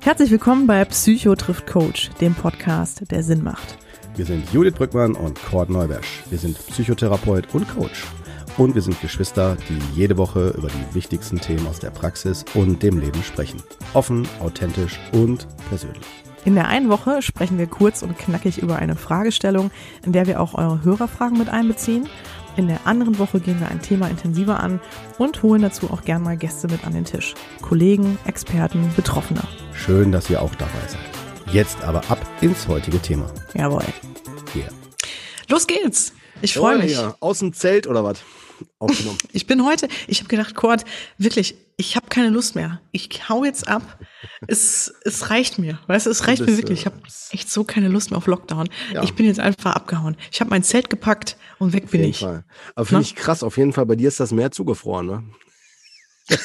Herzlich willkommen bei Psycho trifft Coach, dem Podcast, der Sinn macht. Wir sind Judith Brückmann und Cord Neubersch. Wir sind Psychotherapeut und Coach. Und wir sind Geschwister, die jede Woche über die wichtigsten Themen aus der Praxis und dem Leben sprechen. Offen, authentisch und persönlich. In der einen Woche sprechen wir kurz und knackig über eine Fragestellung, in der wir auch eure Hörerfragen mit einbeziehen. In der anderen Woche gehen wir ein Thema intensiver an und holen dazu auch gern mal Gäste mit an den Tisch. Kollegen, Experten, Betroffene. Schön, dass ihr auch dabei seid. Jetzt aber ab ins heutige Thema. Jawohl. Hier. Los geht's. Ich freue mich. Ja, aus dem Zelt oder was? Aufgenommen. Ich bin heute, ich habe gedacht, Kurt, wirklich, ich habe keine Lust mehr. Ich hau jetzt ab. Es, es reicht mir. Weißt du, es reicht bist, mir wirklich. Ich habe echt so keine Lust mehr auf Lockdown. Ja. Ich bin jetzt einfach abgehauen. Ich habe mein Zelt gepackt und weg Auf bin jeden ich. Fall. Aber finde ich krass, auf jeden Fall. Bei dir ist das Meer zugefroren, ne?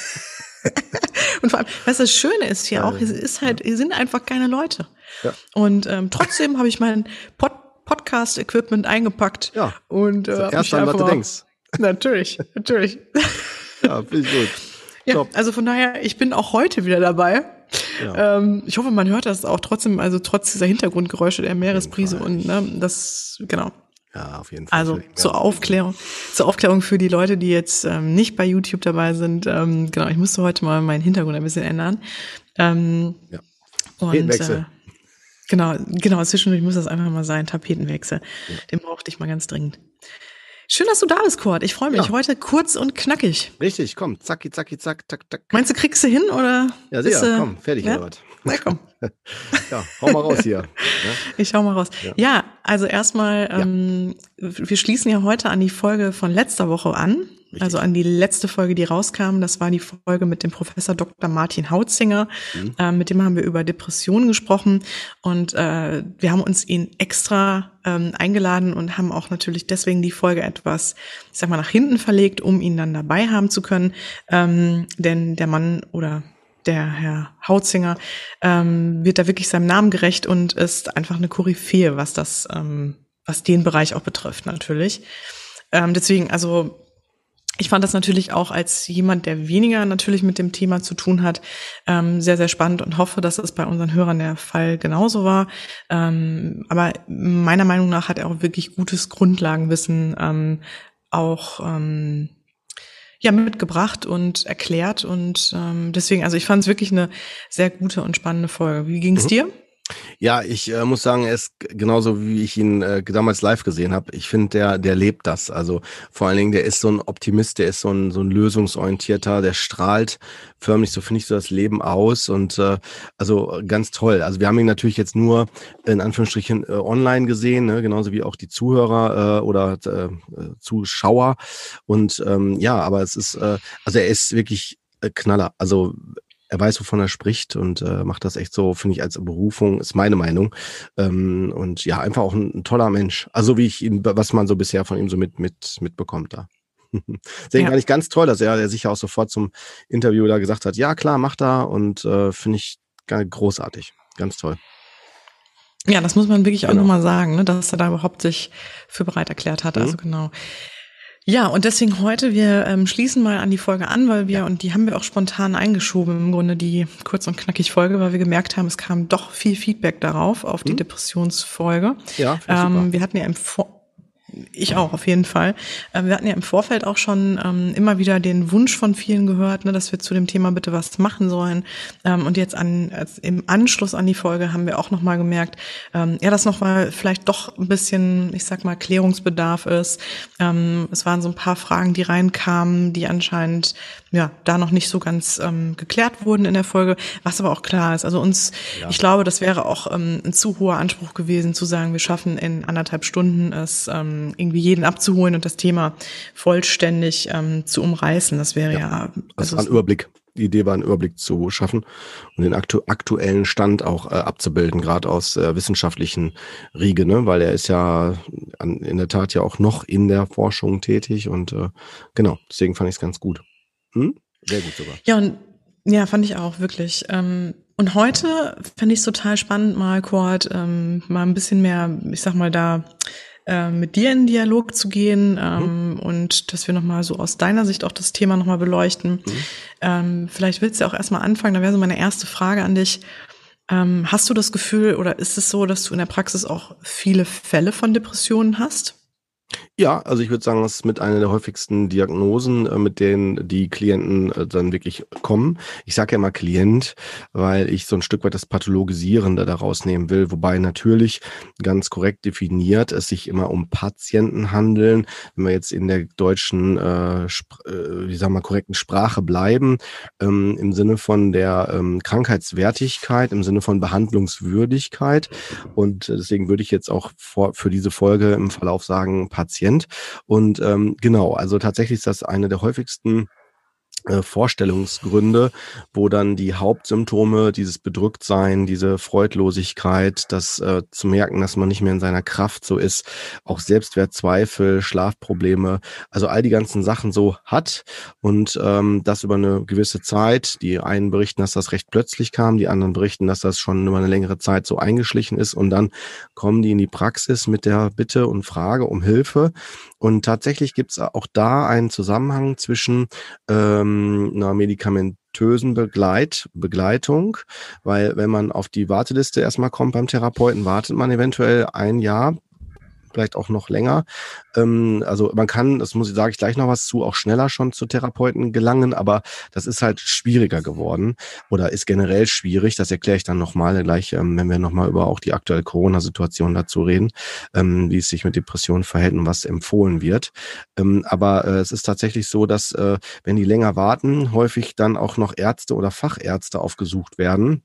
Und vor allem, was das Schöne ist hier auch, es ist halt, hier sind einfach keine Leute. Ja. Und ähm, trotzdem habe ich mein Pod Podcast-Equipment eingepackt. Ja. Und äh, So, hab erst mich an, was du denkst. Natürlich, natürlich. Ja, finde ich gut. Ja, Top. also von daher, ich bin auch heute wieder dabei. Ja. Ähm, ich hoffe, man hört das auch trotzdem, also trotz dieser Hintergrundgeräusche der Meeresbrise und ne, das, genau. Ja, auf jeden Fall. Also Ja. zur Aufklärung, zur Aufklärung für die Leute, die jetzt ähm, nicht bei YouTube dabei sind. Ähm, genau, ich musste heute mal meinen Hintergrund ein bisschen ändern. Ähm, Ja. und. Äh, genau, genau, zwischendurch muss das einfach mal sein, Tapetenwechsel. Den brauchte ich mal ganz dringend. Schön, dass du da bist, Kurt. Ich freue mich. Ja. Heute kurz und knackig. Richtig, komm, zacki, zacki, zack, zack, zack. Meinst du, kriegst du hin oder? Ja, sicher, du- komm, fertig ja? was? Na komm. Ja, hau mal raus hier. Ja. Ich schau mal raus. Ja, Ja. also erstmal, ähm, wir schließen ja heute an die Folge von letzter Woche an. Also an die letzte Folge, die rauskam. Das war die Folge mit dem Professor Dr. Martin Hautzinger. Mhm. Ähm, mit dem haben wir über Depressionen gesprochen. Und äh, wir haben uns ihn extra ähm, eingeladen und haben auch natürlich deswegen die Folge etwas, ich sag mal, nach hinten verlegt, um ihn dann dabei haben zu können. Ähm, denn der Mann oder der Herr Hautzinger ähm, wird da wirklich seinem Namen gerecht und ist einfach eine Koryphäe, was das, ähm, was den Bereich auch betrifft natürlich. Ähm, deswegen, also ich fand das natürlich auch als jemand, der weniger natürlich mit dem Thema zu tun hat, ähm, sehr, sehr spannend und hoffe, dass es bei unseren Hörern der Fall genauso war. Ähm, aber meiner Meinung nach hat er auch wirklich gutes Grundlagenwissen ähm, auch ähm, ja mitgebracht und erklärt und ähm, deswegen, also ich fand es wirklich eine sehr gute und spannende Folge. Wie ging es Mhm. dir? Ja, ich äh, muss sagen, er ist genauso wie ich ihn äh, damals live gesehen habe. Ich finde, der, der lebt das. Also vor allen Dingen, der ist so ein Optimist, der ist so ein, so ein lösungsorientierter, der strahlt förmlich, so finde ich, so das Leben aus. Und äh, also ganz toll. Also wir haben ihn natürlich jetzt nur in Anführungsstrichen äh, online gesehen, ne? genauso wie auch die Zuhörer äh, oder äh, Zuschauer. Und ähm, ja, aber es ist, also er ist wirklich Knaller. Also er weiß, wovon er spricht und äh, macht das echt so, finde ich, als Berufung, ist meine Meinung. Ähm, und ja, einfach auch ein, ein toller Mensch. Also wie ich ihn, was man so bisher von ihm so mit, mit, mitbekommt da. Deswegen Ja. fand ich ganz toll, dass er, er sich ja auch sofort zum Interview da gesagt hat, ja klar, mach da und äh, finde ich großartig. Ganz toll. Ja, das muss man wirklich auch Genau. nochmal sagen, ne, dass er da überhaupt sich für bereit erklärt hat. Mhm. Also genau. Ja, und deswegen heute, wir ähm, schließen mal an die Folge an, weil wir, und die haben wir auch spontan eingeschoben, im Grunde die kurz und knackig Folge, weil wir gemerkt haben, es kam doch viel Feedback darauf, auf die Mhm. Depressionsfolge. Ja, Ähm, super. wir hatten ja im Vor ich auch, auf jeden Fall. Ähm, wir hatten ja im Vorfeld auch schon ähm, immer wieder den Wunsch von vielen gehört, ne, dass wir zu dem Thema bitte was machen sollen. Ähm, und jetzt an, als, im Anschluss an die Folge haben wir auch nochmal gemerkt, ähm, ja, dass nochmal vielleicht doch ein bisschen, ich sag mal, Klärungsbedarf ist. Ähm, es waren so ein paar Fragen, die reinkamen, die anscheinend ja da noch nicht so ganz ähm, geklärt wurden in der Folge, was aber auch klar ist. Also uns, Ja. ich glaube, das wäre auch ähm, ein zu hoher Anspruch gewesen, zu sagen, wir schaffen in anderthalb Stunden es ähm, irgendwie jeden abzuholen und das Thema vollständig ähm, zu umreißen. Das wäre ja, Das also war ein Überblick. Die Idee war, einen Überblick zu schaffen und den aktu aktuellen Stand auch äh, abzubilden, gerade aus äh, wissenschaftlichen Riege, ne? weil er ist ja an, in der Tat ja auch noch in der Forschung tätig und äh, genau, deswegen fand ich es ganz gut. Hm? Sehr gut sogar. Ja, und ja, fand ich auch wirklich. Ähm, und heute fände ich es total spannend, mal, Kurt, ähm, mal ein bisschen mehr, ich sag mal, da äh, mit dir in Dialog zu gehen ähm, mhm. und dass wir nochmal so aus deiner Sicht auch das Thema nochmal beleuchten. Mhm. Vielleicht willst du auch erstmal anfangen, da wäre so meine erste Frage an dich. Ähm, hast du das Gefühl oder ist es so, dass du in der Praxis auch viele Fälle von Depressionen hast? Ja, also ich würde sagen, das ist mit einer der häufigsten Diagnosen, äh, mit denen die Klienten äh, dann wirklich kommen. Ich sage ja mal Klient, weil ich so ein Stück weit das Pathologisierende daraus nehmen will, wobei natürlich ganz korrekt definiert es sich immer um Patienten handeln. Wenn wir jetzt in der deutschen, äh, äh, wie sagen wir, korrekten Sprache bleiben, ähm, im Sinne von der ähm, Krankheitswertigkeit, im Sinne von Behandlungswürdigkeit. Und deswegen würde ich jetzt auch vor, für diese Folge im Verlauf sagen, Patient Patient. Und ähm, genau, also tatsächlich ist das eine der häufigsten Vorstellungsgründe, wo dann die Hauptsymptome, dieses Bedrücktsein, diese Freudlosigkeit, das äh, zu merken, dass man nicht mehr in seiner Kraft so ist, auch Selbstwertzweifel, Schlafprobleme, also all die ganzen Sachen so hat und ähm, das über eine gewisse Zeit. Die einen berichten, dass das recht plötzlich kam, die anderen berichten, dass das schon über eine längere Zeit so eingeschlichen ist und dann kommen die in die Praxis mit der Bitte und Frage um Hilfe und tatsächlich gibt es auch da einen Zusammenhang zwischen ähm, einer medikamentösen Begleit, Begleitung, weil wenn man auf die Warteliste erstmal kommt beim Therapeuten, wartet man eventuell ein Jahr, vielleicht auch noch länger. Ähm, also man kann, das muss ich sage ich gleich noch was zu, auch schneller schon zu Therapeuten gelangen, aber das ist halt schwieriger geworden oder ist generell schwierig. Das erkläre ich dann nochmal gleich, ähm, wenn wir nochmal über auch die aktuelle Corona-Situation dazu reden, ähm, wie es sich mit Depressionen verhält und was empfohlen wird. Ähm, aber äh, es ist tatsächlich so, dass äh, wenn die länger warten, häufig dann auch noch Ärzte oder Fachärzte aufgesucht werden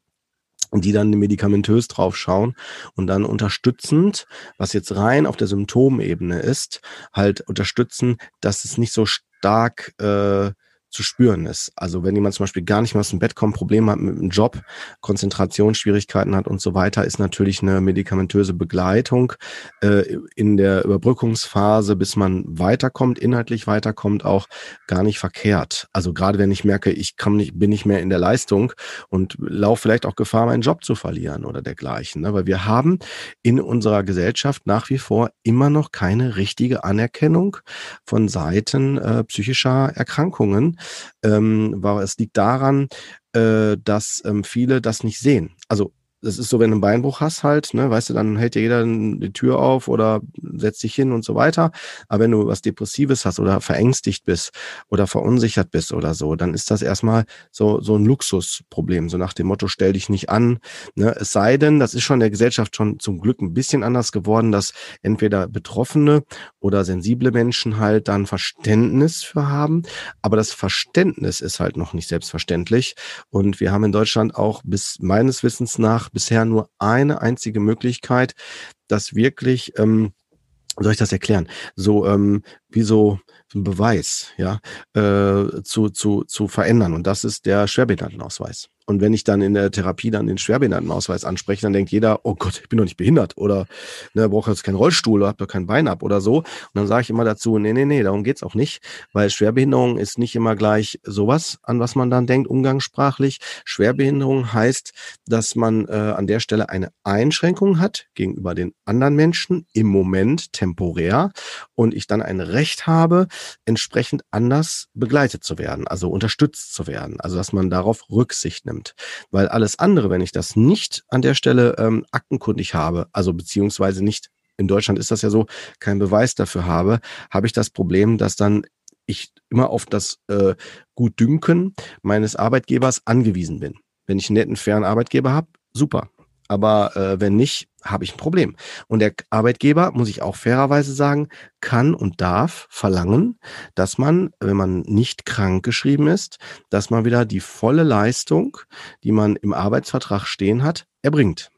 die dann medikamentös draufschauen und dann unterstützend, was jetzt rein auf der Symptomebene ist, halt unterstützen, dass es nicht so stark äh, zu spüren ist. Also wenn jemand zum Beispiel gar nicht mehr aus dem Bett kommt, Probleme hat mit dem Job, Konzentrationsschwierigkeiten hat und so weiter, ist natürlich eine medikamentöse Begleitung äh, in der Überbrückungsphase, bis man weiterkommt, inhaltlich weiterkommt, auch gar nicht verkehrt. Also gerade wenn ich merke, ich kann nicht, bin nicht mehr in der Leistung und laufe vielleicht auch Gefahr, meinen Job zu verlieren oder dergleichen. Ne? Weil wir haben in unserer Gesellschaft nach wie vor immer noch keine richtige Anerkennung von Seiten äh, psychischer Erkrankungen ähm, es liegt daran, äh, dass ähm, viele das nicht sehen. Also das ist so, wenn du einen Beinbruch hast halt, ne, weißt du, dann hält dir jeder die Tür auf oder setzt dich hin und so weiter. Aber wenn du was Depressives hast oder verängstigt bist oder verunsichert bist oder so, dann ist das erstmal so, so ein Luxusproblem. So nach dem Motto, stell dich nicht an. Ne? Es sei denn, das ist schon der Gesellschaft schon zum Glück ein bisschen anders geworden, dass entweder Betroffene oder sensible Menschen halt dann Verständnis für haben. Aber das Verständnis ist halt noch nicht selbstverständlich. Und wir haben in Deutschland auch bis meines Wissens nach bisher nur eine einzige Möglichkeit, das wirklich, ähm, soll ich das erklären? So ähm, wie so ein Beweis, ja, äh, zu, zu, zu verändern. Und das ist der Schwerbehindertenausweis. Und wenn ich dann in der Therapie dann den Schwerbehindertenausweis anspreche, dann denkt jeder, oh Gott, ich bin doch nicht behindert oder ne, brauche jetzt keinen Rollstuhl oder habe doch kein Bein ab oder so. Und dann sage ich immer dazu, nee, nee, nee, darum geht's auch nicht, weil Schwerbehinderung ist nicht immer gleich sowas, an was man dann denkt, umgangssprachlich. Schwerbehinderung heißt, dass man äh, an der Stelle eine Einschränkung hat gegenüber den anderen Menschen im Moment temporär und ich dann ein Recht habe, entsprechend anders begleitet zu werden, also unterstützt zu werden, also dass man darauf Rücksicht nimmt nimmt. Weil alles andere, wenn ich das nicht an der Stelle ähm, aktenkundig habe, also beziehungsweise nicht, in Deutschland ist das ja so, keinen Beweis dafür habe, habe ich das Problem, dass dann ich immer auf das äh, Gutdünken meines Arbeitgebers angewiesen bin. Wenn ich einen netten, fairen Arbeitgeber habe, super. Aber äh, wenn nicht, habe ich ein Problem. Und der Arbeitgeber, muss ich auch fairerweise sagen, kann und darf verlangen, dass man, wenn man nicht krank geschrieben ist, dass man wieder die volle Leistung, die man im Arbeitsvertrag stehen hat, erbringt.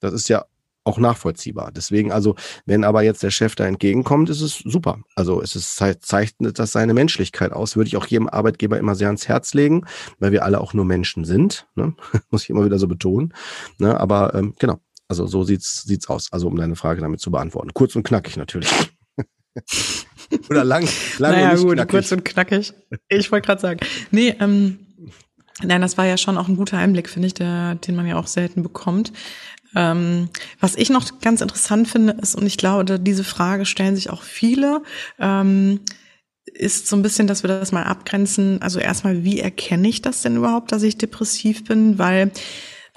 Das ist ja auch nachvollziehbar. Deswegen also, wenn aber jetzt der Chef da entgegenkommt, ist es super. Also es ist, zeichnet das seine Menschlichkeit aus, würde ich auch jedem Arbeitgeber immer sehr ans Herz legen, weil wir alle auch nur Menschen sind, ne? muss ich immer wieder so betonen. Ne? Aber ähm, genau, also so sieht's sieht's aus. Also um deine Frage damit zu beantworten. Kurz und knackig natürlich. Oder lang, lang naja, und gut, knackig. kurz und knackig. Ich wollte gerade sagen. Nee, ähm, Nein, das war ja schon auch ein guter Einblick, finde ich, der, den man ja auch selten bekommt. Ähm, was ich noch ganz interessant finde, ist, und ich glaube, diese Frage stellen sich auch viele, ähm, ist so ein bisschen, dass wir das mal abgrenzen. Also erstmal, wie erkenne ich das denn überhaupt, dass ich depressiv bin? Weil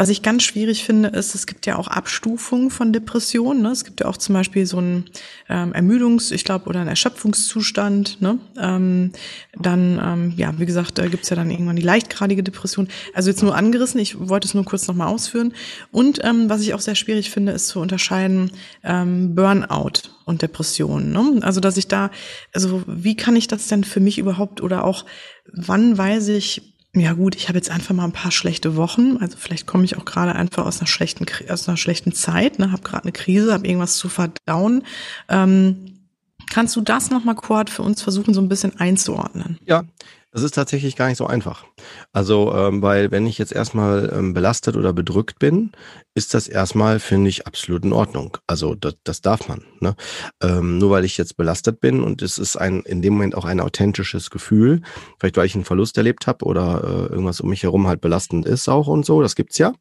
was ich ganz schwierig finde, ist, es gibt ja auch Abstufungen von Depressionen. Ne? Es gibt ja auch zum Beispiel so einen ähm, Ermüdungs-, ich glaube, oder einen Erschöpfungszustand. Ne? Ähm, dann, ähm, ja, wie gesagt, da gibt's ja dann irgendwann die leichtgradige Depression. Also jetzt nur angerissen, ich wollte es nur kurz nochmal ausführen. Und ähm, was ich auch sehr schwierig finde, ist zu unterscheiden ähm, Burnout und Depressionen. Ne? Also dass ich da, also wie kann ich das denn für mich überhaupt oder auch wann weiß ich, ja gut, ich habe jetzt einfach mal ein paar schlechte Wochen. Also vielleicht komme ich auch gerade einfach aus einer schlechten, aus einer schlechten Zeit, ne, habe gerade eine Krise, habe irgendwas zu verdauen. Ähm, kannst du das nochmal, Kurt, für uns versuchen, so ein bisschen einzuordnen? Ja, das ist tatsächlich gar nicht so einfach. Also, ähm, weil wenn ich jetzt erstmal ähm, belastet oder bedrückt bin, ist das erstmal, finde ich, absolut in Ordnung. Also das, das darf man. Ne? Ähm, nur weil ich jetzt belastet bin und es ist ein in dem Moment auch ein authentisches Gefühl, vielleicht weil ich einen Verlust erlebt habe oder äh, irgendwas um mich herum halt belastend ist auch und so, das gibt's ja,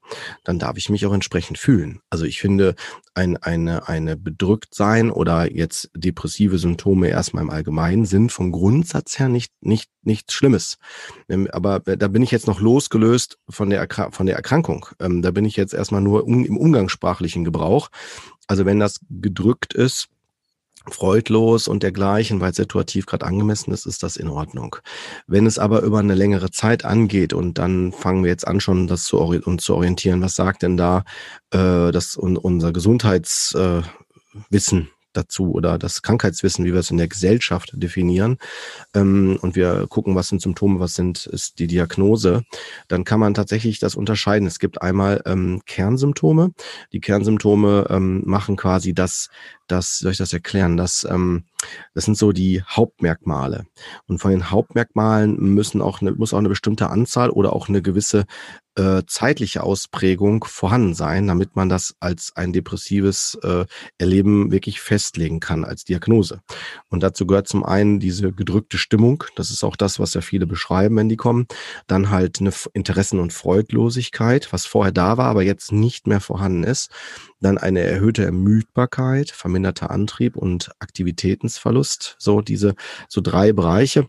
dann darf ich mich auch entsprechend fühlen. Also ich finde, ein, eine, eine bedrückt sein oder jetzt depressive Symptome erstmal im Allgemeinen sind vom Grundsatz her nicht, nicht, nichts Schlimmes. Ähm, aber da bin ich jetzt noch losgelöst von der, von der Erkrankung. Ähm, da bin ich jetzt erstmal nur im umgangssprachlichen Gebrauch. Also wenn das gedrückt ist, freudlos und dergleichen, weil es situativ gerade angemessen ist, ist das in Ordnung. Wenn es aber über eine längere Zeit angeht und dann fangen wir jetzt an, schon das zu, uns zu orientieren, was sagt denn da äh, das unser Gesundheitswissen äh, dazu oder das Krankheitswissen, wie wir es in der Gesellschaft definieren, ähm, und wir gucken, was sind Symptome, was sind ist die Diagnose, dann kann man tatsächlich das unterscheiden. Es gibt einmal ähm, Kernsymptome. Die Kernsymptome ähm, machen quasi das, das, soll ich das erklären, das, ähm, das sind so die Hauptmerkmale. Und von den Hauptmerkmalen müssen auch eine, muss auch eine bestimmte Anzahl oder auch eine gewisse äh, zeitliche Ausprägung vorhanden sein, damit man das als ein depressives äh, Erleben wirklich festlegen kann als Diagnose. Und dazu gehört zum einen diese gedrückte Stimmung, das ist auch das, was ja viele beschreiben, wenn die kommen. Dann halt eine Interessen- und Freudlosigkeit, was vorher da war, aber jetzt nicht mehr vorhanden ist. Dann eine erhöhte Ermüdbarkeit, verminderter Antrieb und Aktivitätensverlust. So diese, so drei Bereiche.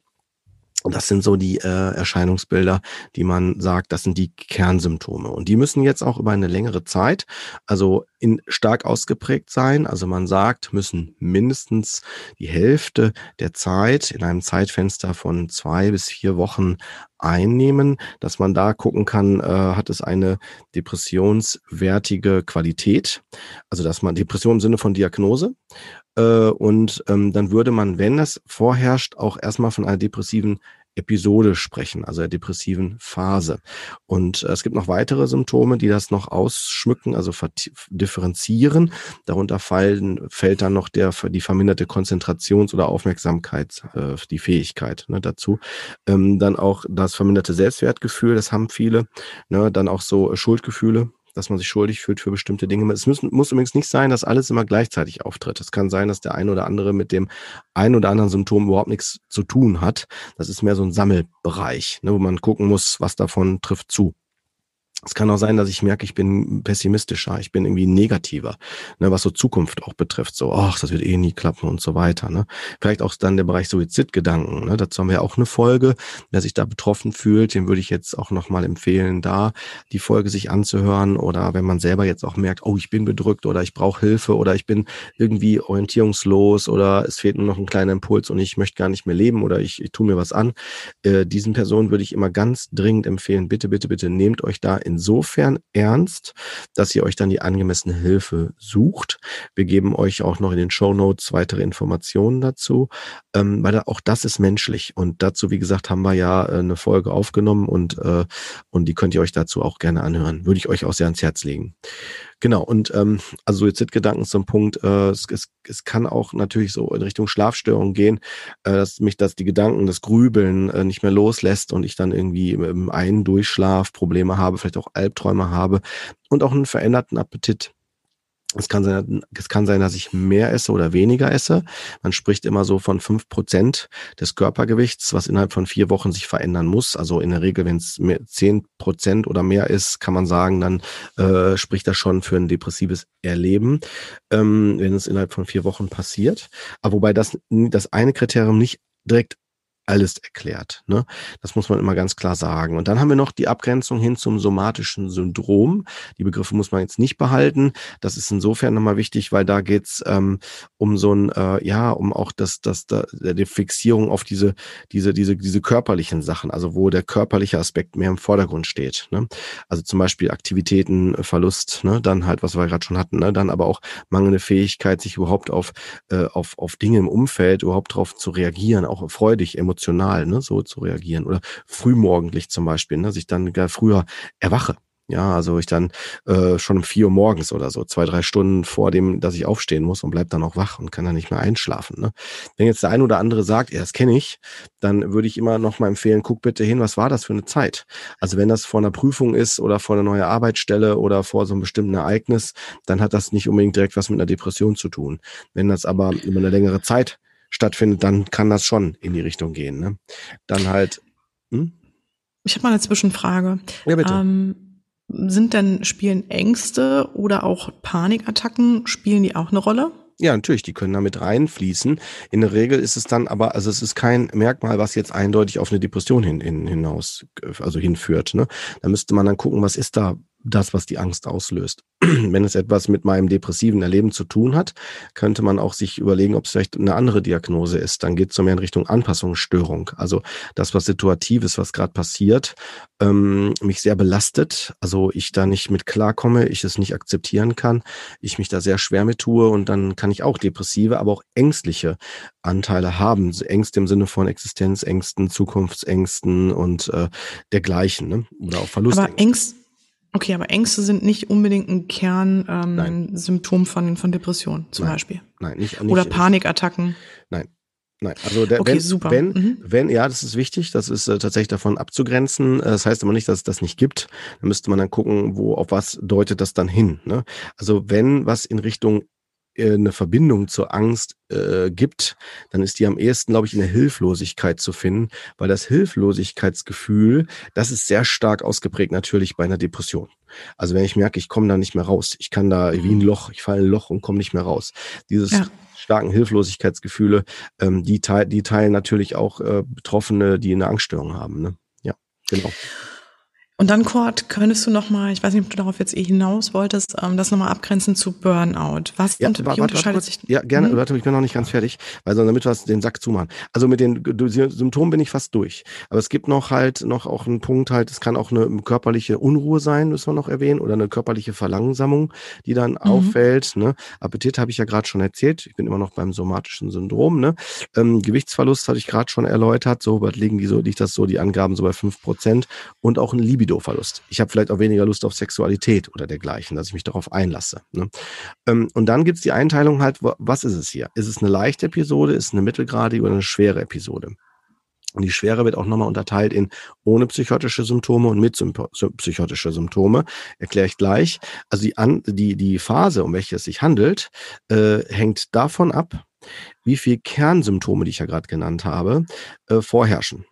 Das sind so die äh, Erscheinungsbilder, die man sagt, das sind die Kernsymptome. Und die müssen jetzt auch über eine längere Zeit, also in stark ausgeprägt sein. Also man sagt, müssen mindestens die Hälfte der Zeit in einem Zeitfenster von zwei bis vier Wochen einnehmen, dass man da gucken kann, äh, hat es eine depressionswertige Qualität, also dass man Depression im Sinne von Diagnose äh, und ähm, dann würde man, wenn das vorherrscht, auch erstmal von einer depressiven Episode sprechen, also der depressiven Phase. Und äh, es gibt noch weitere Symptome, die das noch ausschmücken, also differenzieren. Darunter fallen, fällt dann noch der, die verminderte Konzentrations- oder Aufmerksamkeit, äh, die Fähigkeit ne, dazu. Ähm, dann auch das verminderte Selbstwertgefühl, das haben viele. Ne, dann auch so Schuldgefühle, dass man sich schuldig fühlt für bestimmte Dinge. Es muss, muss übrigens nicht sein, dass alles immer gleichzeitig auftritt. Es kann sein, dass der eine oder andere mit dem ein oder anderen Symptom überhaupt nichts zu tun hat. Das ist mehr so ein Sammelbereich, ne, wo man gucken muss, was davon trifft zu. Es kann auch sein, dass ich merke, ich bin pessimistischer, ich bin irgendwie negativer, ne, was so Zukunft auch betrifft. So, ach, das wird eh nie klappen und so weiter. Ne. Vielleicht auch dann der Bereich Suizidgedanken. Ne. Dazu haben wir auch eine Folge. Wer sich da betroffen fühlt, dem würde ich jetzt auch nochmal empfehlen, da die Folge sich anzuhören. Oder wenn man selber jetzt auch merkt, oh, ich bin bedrückt oder ich brauche Hilfe oder ich bin irgendwie orientierungslos oder es fehlt nur noch ein kleiner Impuls und ich möchte gar nicht mehr leben oder ich, ich tue mir was an. Äh, diesen Personen würde ich immer ganz dringend empfehlen, bitte, bitte, bitte nehmt euch da insofern ernst, dass ihr euch dann die angemessene Hilfe sucht. Wir geben euch auch noch in den Show Notes weitere Informationen dazu, ähm, weil auch das ist menschlich. Und dazu, wie gesagt, haben wir ja äh, eine Folge aufgenommen und, äh, und die könnt ihr euch dazu auch gerne anhören. Würde ich euch auch sehr ans Herz legen. Genau, und ähm, also Suizidgedanken zum Punkt, äh, es, es, es kann auch natürlich so in Richtung Schlafstörung gehen, äh, dass mich das die Gedanken, das Grübeln äh, nicht mehr loslässt und ich dann irgendwie im, im einen Durchschlaf Probleme habe, vielleicht auch Albträume habe und auch einen veränderten Appetit. Es kann sein, es kann sein, dass ich mehr esse oder weniger esse. Man spricht immer so von fünf Prozent des Körpergewichts, was innerhalb von vier Wochen sich verändern muss. Also in der Regel, wenn es zehn Prozent oder mehr ist, kann man sagen, dann äh, spricht das schon für ein depressives Erleben, ähm, wenn es innerhalb von vier Wochen passiert. Aber wobei das, das eine Kriterium nicht direkt alles erklärt. Ne? Das muss man immer ganz klar sagen. Und dann haben wir noch die Abgrenzung hin zum somatischen Syndrom. Die Begriffe muss man jetzt nicht behalten. Das ist insofern nochmal wichtig, weil da geht's ähm, um so ein, äh, ja, um auch das, das, das, die Fixierung auf diese, diese, diese, diese körperlichen Sachen, also wo der körperliche Aspekt mehr im Vordergrund steht. Ne? Also zum Beispiel Aktivitätenverlust, ne? dann halt, was wir gerade schon hatten, ne? dann aber auch mangelnde Fähigkeit, sich überhaupt auf, äh, auf, auf Dinge im Umfeld überhaupt darauf zu reagieren, auch freudig, emotional emotional, ne, so zu reagieren. Oder frühmorgendlich zum Beispiel, ne, sich dann gar früher erwache. Ja, also ich dann äh, schon um vier Uhr morgens oder so, zwei, drei Stunden vor dem, dass ich aufstehen muss und bleib dann auch wach und kann dann nicht mehr einschlafen. Ne? Wenn jetzt der ein oder andere sagt, ja, das kenne ich, dann würde ich immer noch mal empfehlen, guck bitte hin, was war das für eine Zeit? Also wenn das vor einer Prüfung ist oder vor einer neuen Arbeitsstelle oder vor so einem bestimmten Ereignis, dann hat das nicht unbedingt direkt was mit einer Depression zu tun. Wenn das aber über eine längere Zeit stattfindet, dann kann das schon in die Richtung gehen. Ne? Dann halt. Hm? Ich habe mal eine Zwischenfrage. Ja, bitte. Ähm, sind denn, spielen Ängste oder auch Panikattacken, spielen die auch eine Rolle? Ja, natürlich, die können damit reinfließen. In der Regel ist es dann aber, also es ist kein Merkmal, was jetzt eindeutig auf eine Depression hin, hin, hinaus, also hinführt. Ne? Da müsste man dann gucken, was ist da das, was die Angst auslöst. Wenn es etwas mit meinem depressiven Erleben zu tun hat, könnte man auch sich überlegen, ob es vielleicht eine andere Diagnose ist. Dann geht es so mehr in Richtung Anpassungsstörung. Also das, was situativ ist, was gerade passiert, ähm, mich sehr belastet. Also ich da nicht mit klarkomme, ich es nicht akzeptieren kann, ich mich da sehr schwer mit tue und dann kann ich auch depressive, aber auch ängstliche Anteile haben. Ängste im Sinne von Existenzängsten, Zukunftsängsten und äh, dergleichen. Ne? Oder auch Verlustängste. Aber Ängste Okay, aber Ängste sind nicht unbedingt ein Kernsymptom ähm, von, von Depressionen zum Nein. Beispiel. Nein, nicht, nicht Oder Panikattacken. Nein. Nein, also der, okay, wenn, super. wenn, mhm. wenn, ja, das ist wichtig, das ist äh, tatsächlich davon abzugrenzen. Äh, das heißt aber nicht, dass es das nicht gibt. Da müsste man dann gucken, wo, auf was deutet das dann hin. Ne? Also wenn was in Richtung eine Verbindung zur Angst äh, gibt, dann ist die am ehesten, glaube ich, in der Hilflosigkeit zu finden, weil das Hilflosigkeitsgefühl, das ist sehr stark ausgeprägt natürlich bei einer Depression. Also wenn ich merke, ich komme da nicht mehr raus, ich kann da wie ein mhm. Loch, ich falle in ein Loch und komme nicht mehr raus. Dieses ja. starken Hilflosigkeitsgefühle, ähm, die, te die teilen natürlich auch äh, Betroffene, die eine Angststörung haben. Ne? Ja, genau. Und dann, Kurt, könntest du noch mal, ich weiß nicht, ob du darauf jetzt eh hinaus wolltest, ähm, das noch mal abgrenzen zu Burnout. Was ja, und, warte, unterscheidet warte, sich? Ja, gerne. Hm? Warte, ich bin noch nicht ganz fertig, weil sonst damit wir den Sack zumachen. Also mit den Symptomen bin ich fast durch. Aber es gibt noch halt noch auch einen Punkt halt, es kann auch eine körperliche Unruhe sein, müssen wir noch erwähnen, oder eine körperliche Verlangsamung, die dann mhm. auffällt. Ne? Appetit habe ich ja gerade schon erzählt. Ich bin immer noch beim somatischen Syndrom. Ne? Ähm, Gewichtsverlust hatte ich gerade schon erläutert. So liegen die so, liegt das so die Angaben so bei fünf Prozent und auch ein Libido Libido-Verlust. Ich habe vielleicht auch weniger Lust auf Sexualität oder dergleichen, dass ich mich darauf einlasse. Ne? Ähm, und dann gibt's die Einteilung halt, was ist es hier? Ist es eine leichte Episode, ist es eine mittelgradige oder eine schwere Episode? Und die Schwere wird auch nochmal unterteilt in ohne psychotische Symptome und mit psychotische Symptome. Erkläre ich gleich. Also die, An die, die Phase, um welche es sich handelt, äh, hängt davon ab, wie viel Kernsymptome, die ich ja gerade genannt habe, äh, vorherrschen.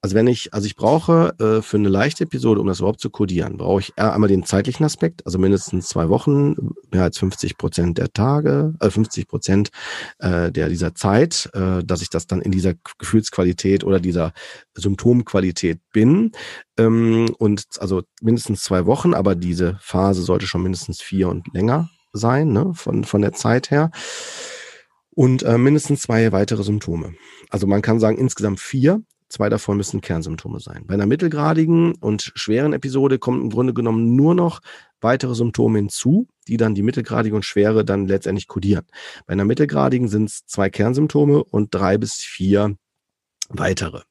Also wenn ich, also ich brauche äh, für eine leichte Episode, um das überhaupt zu kodieren, brauche ich einmal den zeitlichen Aspekt, also mindestens zwei Wochen, mehr als 50 Prozent der Tage, äh, 50 Prozent äh, der dieser Zeit, äh, dass ich das dann in dieser Gefühlsqualität oder dieser Symptomqualität bin. Ähm, und also mindestens zwei Wochen, aber diese Phase sollte schon mindestens vier und länger sein, ne, von, von der Zeit her und äh, mindestens zwei weitere Symptome. Also man kann sagen insgesamt vier. Zwei davon müssen Kernsymptome sein. Bei einer mittelgradigen und schweren Episode kommen im Grunde genommen nur noch weitere Symptome hinzu, die dann die mittelgradige und schwere dann letztendlich kodieren. Bei einer mittelgradigen sind es zwei Kernsymptome und drei bis vier weitere.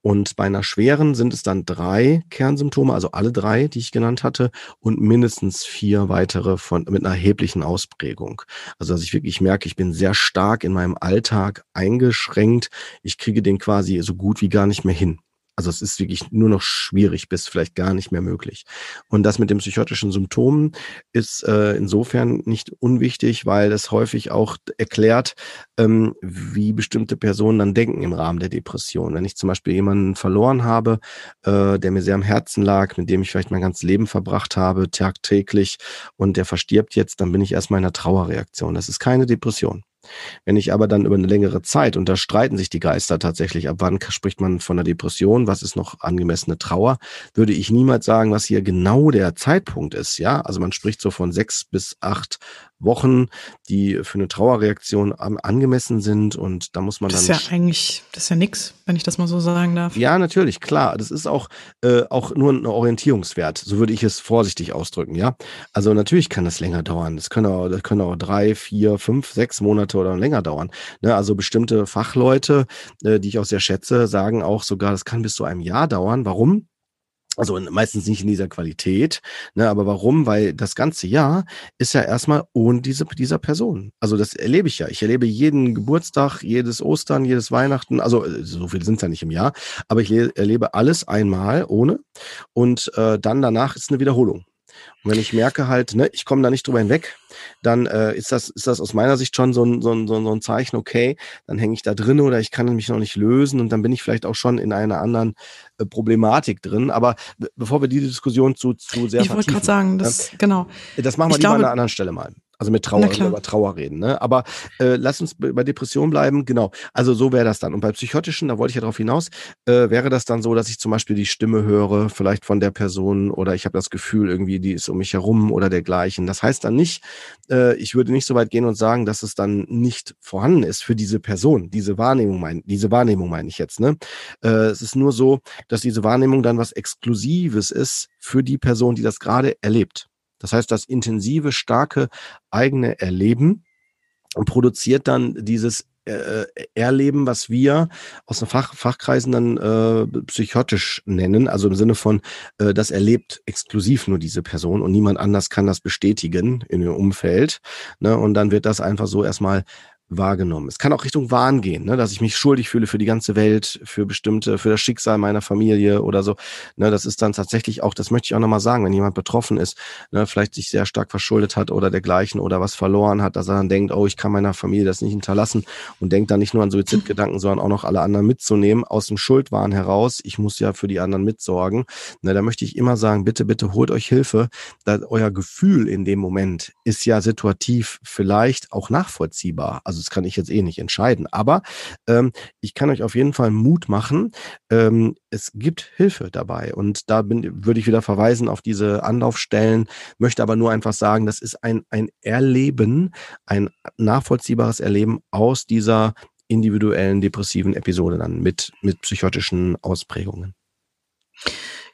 Und bei einer schweren sind es dann drei Kernsymptome, also alle drei, die ich genannt hatte, und mindestens vier weitere von, mit einer erheblichen Ausprägung. Also, dass ich wirklich merke, ich bin sehr stark in meinem Alltag eingeschränkt. Ich kriege den quasi so gut wie gar nicht mehr hin. Also es ist wirklich nur noch schwierig bis vielleicht gar nicht mehr möglich. Und das mit den psychotischen Symptomen ist äh, insofern nicht unwichtig, weil es häufig auch erklärt, ähm, wie bestimmte Personen dann denken im Rahmen der Depression. Wenn ich zum Beispiel jemanden verloren habe, äh, der mir sehr am Herzen lag, mit dem ich vielleicht mein ganzes Leben verbracht habe, tagtäglich, und der verstirbt jetzt, dann bin ich erstmal in einer Trauerreaktion. Das ist keine Depression. Wenn ich aber dann über eine längere Zeit, und da streiten sich die Geister tatsächlich, ab wann spricht man von einer Depression, was ist noch angemessene Trauer, würde ich niemals sagen, was hier genau der Zeitpunkt ist. Ja, also man spricht so von sechs bis acht Wochen, die für eine Trauerreaktion angemessen sind und da muss man das dann. Das ist ja eigentlich, das ist ja nix, wenn ich das mal so sagen darf. Ja, natürlich, klar. Das ist auch, äh, auch nur ein Orientierungswert. So würde ich es vorsichtig ausdrücken, ja. Also natürlich kann das länger dauern. Das können auch, das können auch drei, vier, fünf, sechs Monate oder länger dauern. Ne? Also bestimmte Fachleute, äh, die ich auch sehr schätze, sagen auch sogar, das kann bis zu einem Jahr dauern. Warum? Also meistens nicht in dieser Qualität. Ne, aber warum? Weil das ganze Jahr ist ja erstmal ohne diese, dieser Person. Also das erlebe ich ja. Ich erlebe jeden Geburtstag, jedes Ostern, jedes Weihnachten. Also äh, so viele sind ja nicht im Jahr. Aber ich erlebe alles einmal ohne. Und äh, dann danach ist eine Wiederholung. Und wenn ich merke halt, ne, ich komme da nicht drüber hinweg, dann äh, ist, das, ist das aus meiner Sicht schon so ein, so ein, so ein Zeichen, okay, dann hänge ich da drin oder ich kann mich noch nicht lösen und dann bin ich vielleicht auch schon in einer anderen äh, Problematik drin. Aber bevor wir diese Diskussion zu, zu sehr Ich wollte gerade sagen, das, äh, genau. Das machen wir ich lieber glaube, an einer anderen Stelle mal. Also mit Trauer, über Trauer reden. Ne? Aber äh, lass uns bei Depression bleiben. Genau. Also so wäre das dann. Und bei psychotischen, da wollte ich ja darauf hinaus, äh, wäre das dann so, dass ich zum Beispiel die Stimme höre, vielleicht von der Person oder ich habe das Gefühl, irgendwie, die ist um mich herum oder dergleichen. Das heißt dann nicht, äh, ich würde nicht so weit gehen und sagen, dass es dann nicht vorhanden ist für diese Person. Diese Wahrnehmung mein, diese Wahrnehmung meine ich jetzt. Ne? Äh, es ist nur so, dass diese Wahrnehmung dann was Exklusives ist für die Person, die das gerade erlebt. Das heißt, das intensive, starke eigene Erleben produziert dann dieses äh, Erleben, was wir aus den Fach, Fachkreisen dann äh, psychotisch nennen, also im Sinne von, äh, das erlebt exklusiv nur diese Person und niemand anders kann das bestätigen in ihrem Umfeld. Ne? Und dann wird das einfach so erstmal wahrgenommen. Es kann auch Richtung Wahn gehen, ne, dass ich mich schuldig fühle für die ganze Welt, für bestimmte, für das Schicksal meiner Familie oder so. Ne, das ist dann tatsächlich auch, das möchte ich auch nochmal sagen, wenn jemand betroffen ist, ne, vielleicht sich sehr stark verschuldet hat oder dergleichen oder was verloren hat, dass er dann denkt, oh, ich kann meiner Familie das nicht hinterlassen und denkt dann nicht nur an Suizidgedanken, sondern auch noch alle anderen mitzunehmen, aus dem Schuldwahn heraus. Ich muss ja für die anderen mitsorgen. Ne, da möchte ich immer sagen, bitte, bitte holt euch Hilfe. Da euer Gefühl in dem Moment ist ja situativ vielleicht auch nachvollziehbar. Also das kann ich jetzt eh nicht entscheiden. Aber ähm, ich kann euch auf jeden Fall Mut machen. Ähm, es gibt Hilfe dabei. Und da bin, würde ich wieder verweisen auf diese Anlaufstellen, möchte aber nur einfach sagen, das ist ein, ein Erleben, ein nachvollziehbares Erleben aus dieser individuellen depressiven Episode dann mit, mit psychotischen Ausprägungen.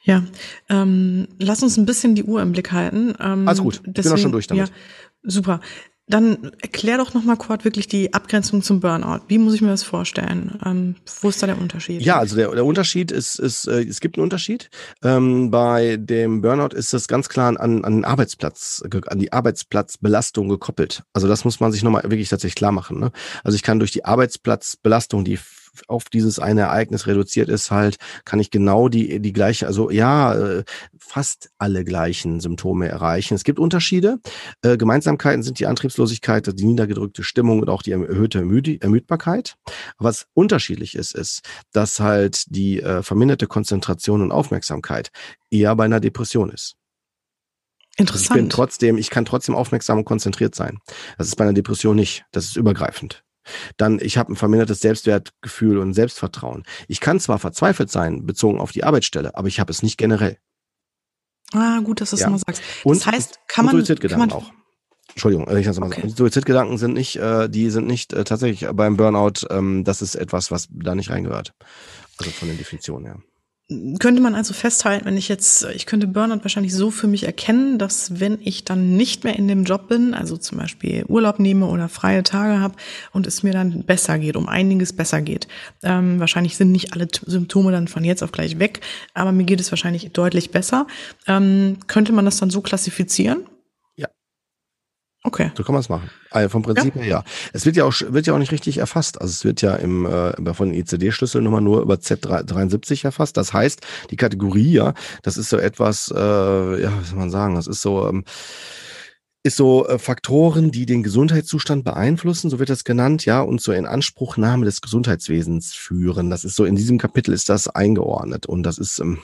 Ja, ähm, lass uns ein bisschen die Uhr im Blick halten. Ähm, Alles gut, ich deswegen, bin auch schon durch damit. Ja, super. Dann erklär doch nochmal, Kurt, wirklich die Abgrenzung zum Burnout. Wie muss ich mir das vorstellen? Ähm, wo ist da der Unterschied? Ja, also der, der Unterschied ist, ist äh, es gibt einen Unterschied. Ähm, bei dem Burnout ist das ganz klar an, an den Arbeitsplatz, an die Arbeitsplatzbelastung gekoppelt. Also das muss man sich nochmal wirklich tatsächlich klar machen. Ne? Also ich kann durch die Arbeitsplatzbelastung, die auf dieses eine Ereignis reduziert ist, halt, kann ich genau die, die gleiche, also ja, äh, fast alle gleichen Symptome erreichen. Es gibt Unterschiede. Äh, Gemeinsamkeiten sind die Antriebslosigkeit, die niedergedrückte Stimmung und auch die erhöhte Ermüd Ermüdbarkeit. Was unterschiedlich ist, ist, dass halt die äh, verminderte Konzentration und Aufmerksamkeit eher bei einer Depression ist. Interessant. Also ich bin trotzdem, ich kann trotzdem aufmerksam und konzentriert sein. Das ist bei einer Depression nicht. Das ist übergreifend. Dann, ich habe ein vermindertes Selbstwertgefühl und Selbstvertrauen. Ich kann zwar verzweifelt sein, bezogen auf die Arbeitsstelle, aber ich habe es nicht generell. Ah, gut, dass du es ja. mal sagst. Das und, heißt, kann man, kann man, auch. Entschuldigung, ich kann es mal okay. sagen. Suizidgedanken sind nicht, äh, die sind nicht äh, tatsächlich beim Burnout, ähm, das ist etwas, was da nicht reingehört. Also von den Definitionen her könnte man also festhalten, wenn ich jetzt, ich könnte Burnout wahrscheinlich so für mich erkennen, dass wenn ich dann nicht mehr in dem Job bin, also zum Beispiel Urlaub nehme oder freie Tage habe und es mir dann besser geht, um einiges besser geht. Ähm, wahrscheinlich sind nicht alle Symptome dann von jetzt auf gleich weg, aber mir geht es wahrscheinlich deutlich besser. Ähm, könnte man das dann so klassifizieren? Okay. So kann man es machen. Also vom Prinzip ja. her ja. Es wird ja auch wird ja auch nicht richtig erfasst. Also es wird ja im äh, von den ICD-Schlüsselnummer nur über Z73 erfasst. Das heißt, die Kategorie ja, das ist so etwas, äh, ja, wie soll man sagen, das ist so ähm, ist so äh, Faktoren, die den Gesundheitszustand beeinflussen, so wird das genannt, ja, und zur Inanspruchnahme des Gesundheitswesens führen. Das ist so in diesem Kapitel ist das eingeordnet und das ist ähm,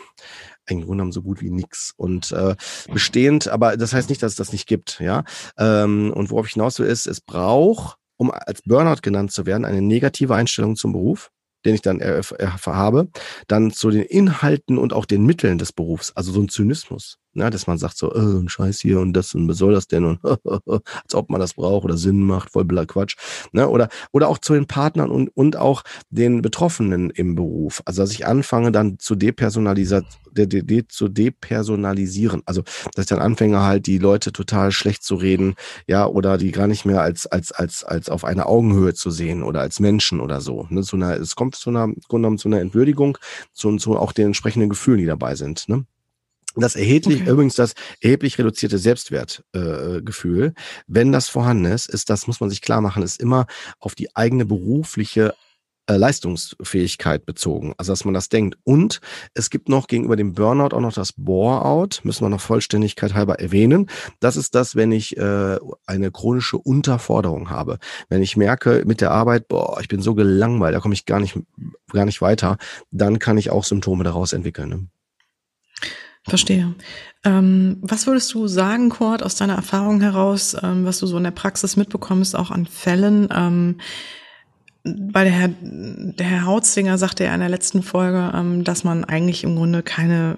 im Grunde genommen so gut wie nix. Und äh, bestehend, aber das heißt nicht, dass es das nicht gibt, ja. Ähm, und worauf ich hinaus will, ist, es braucht, um als Burnout genannt zu werden, eine negative Einstellung zum Beruf den ich dann habe, dann zu den Inhalten und auch den Mitteln des Berufs, also so ein Zynismus, ne, dass man sagt so, äh, ein Scheiß hier und das und was soll das denn? Und als ob man das braucht oder Sinn macht, voll Quatsch, ne, oder oder auch zu den Partnern und und auch den Betroffenen im Beruf, also dass ich anfange dann zu depersonalisieren, de, de, de, zu depersonalisieren, also dass ich dann anfange halt die Leute total schlecht zu reden, ja, oder die gar nicht mehr als als als als auf einer Augenhöhe zu sehen oder als Menschen oder so, ne, so einer, es kommt zu einer, zu einer Entwürdigung, zu, zu auch den entsprechenden Gefühlen, die dabei sind, ne. Das erheblich, okay. übrigens das erheblich reduzierte Selbstwertgefühl, äh, wenn das vorhanden ist, ist das, muss man sich klar machen, ist immer auf die eigene berufliche äh, Leistungsfähigkeit bezogen, also dass man das denkt. Und es gibt noch gegenüber dem Burnout auch noch das Bore-out, müssen wir noch Vollständigkeit halber erwähnen. Das ist das, wenn ich äh, eine chronische Unterforderung habe. Wenn ich merke mit der Arbeit, boah, ich bin so gelangweilt, da komme ich gar nicht, gar nicht weiter, dann kann ich auch Symptome daraus entwickeln. Ne? Verstehe. Ähm, was würdest du sagen, Kurt, aus deiner Erfahrung heraus, ähm, was du so in der Praxis mitbekommst, auch an Fällen? Ähm, weil der Herr, der Herr Hautzinger sagte ja in der letzten Folge, ähm, dass man eigentlich im Grunde keine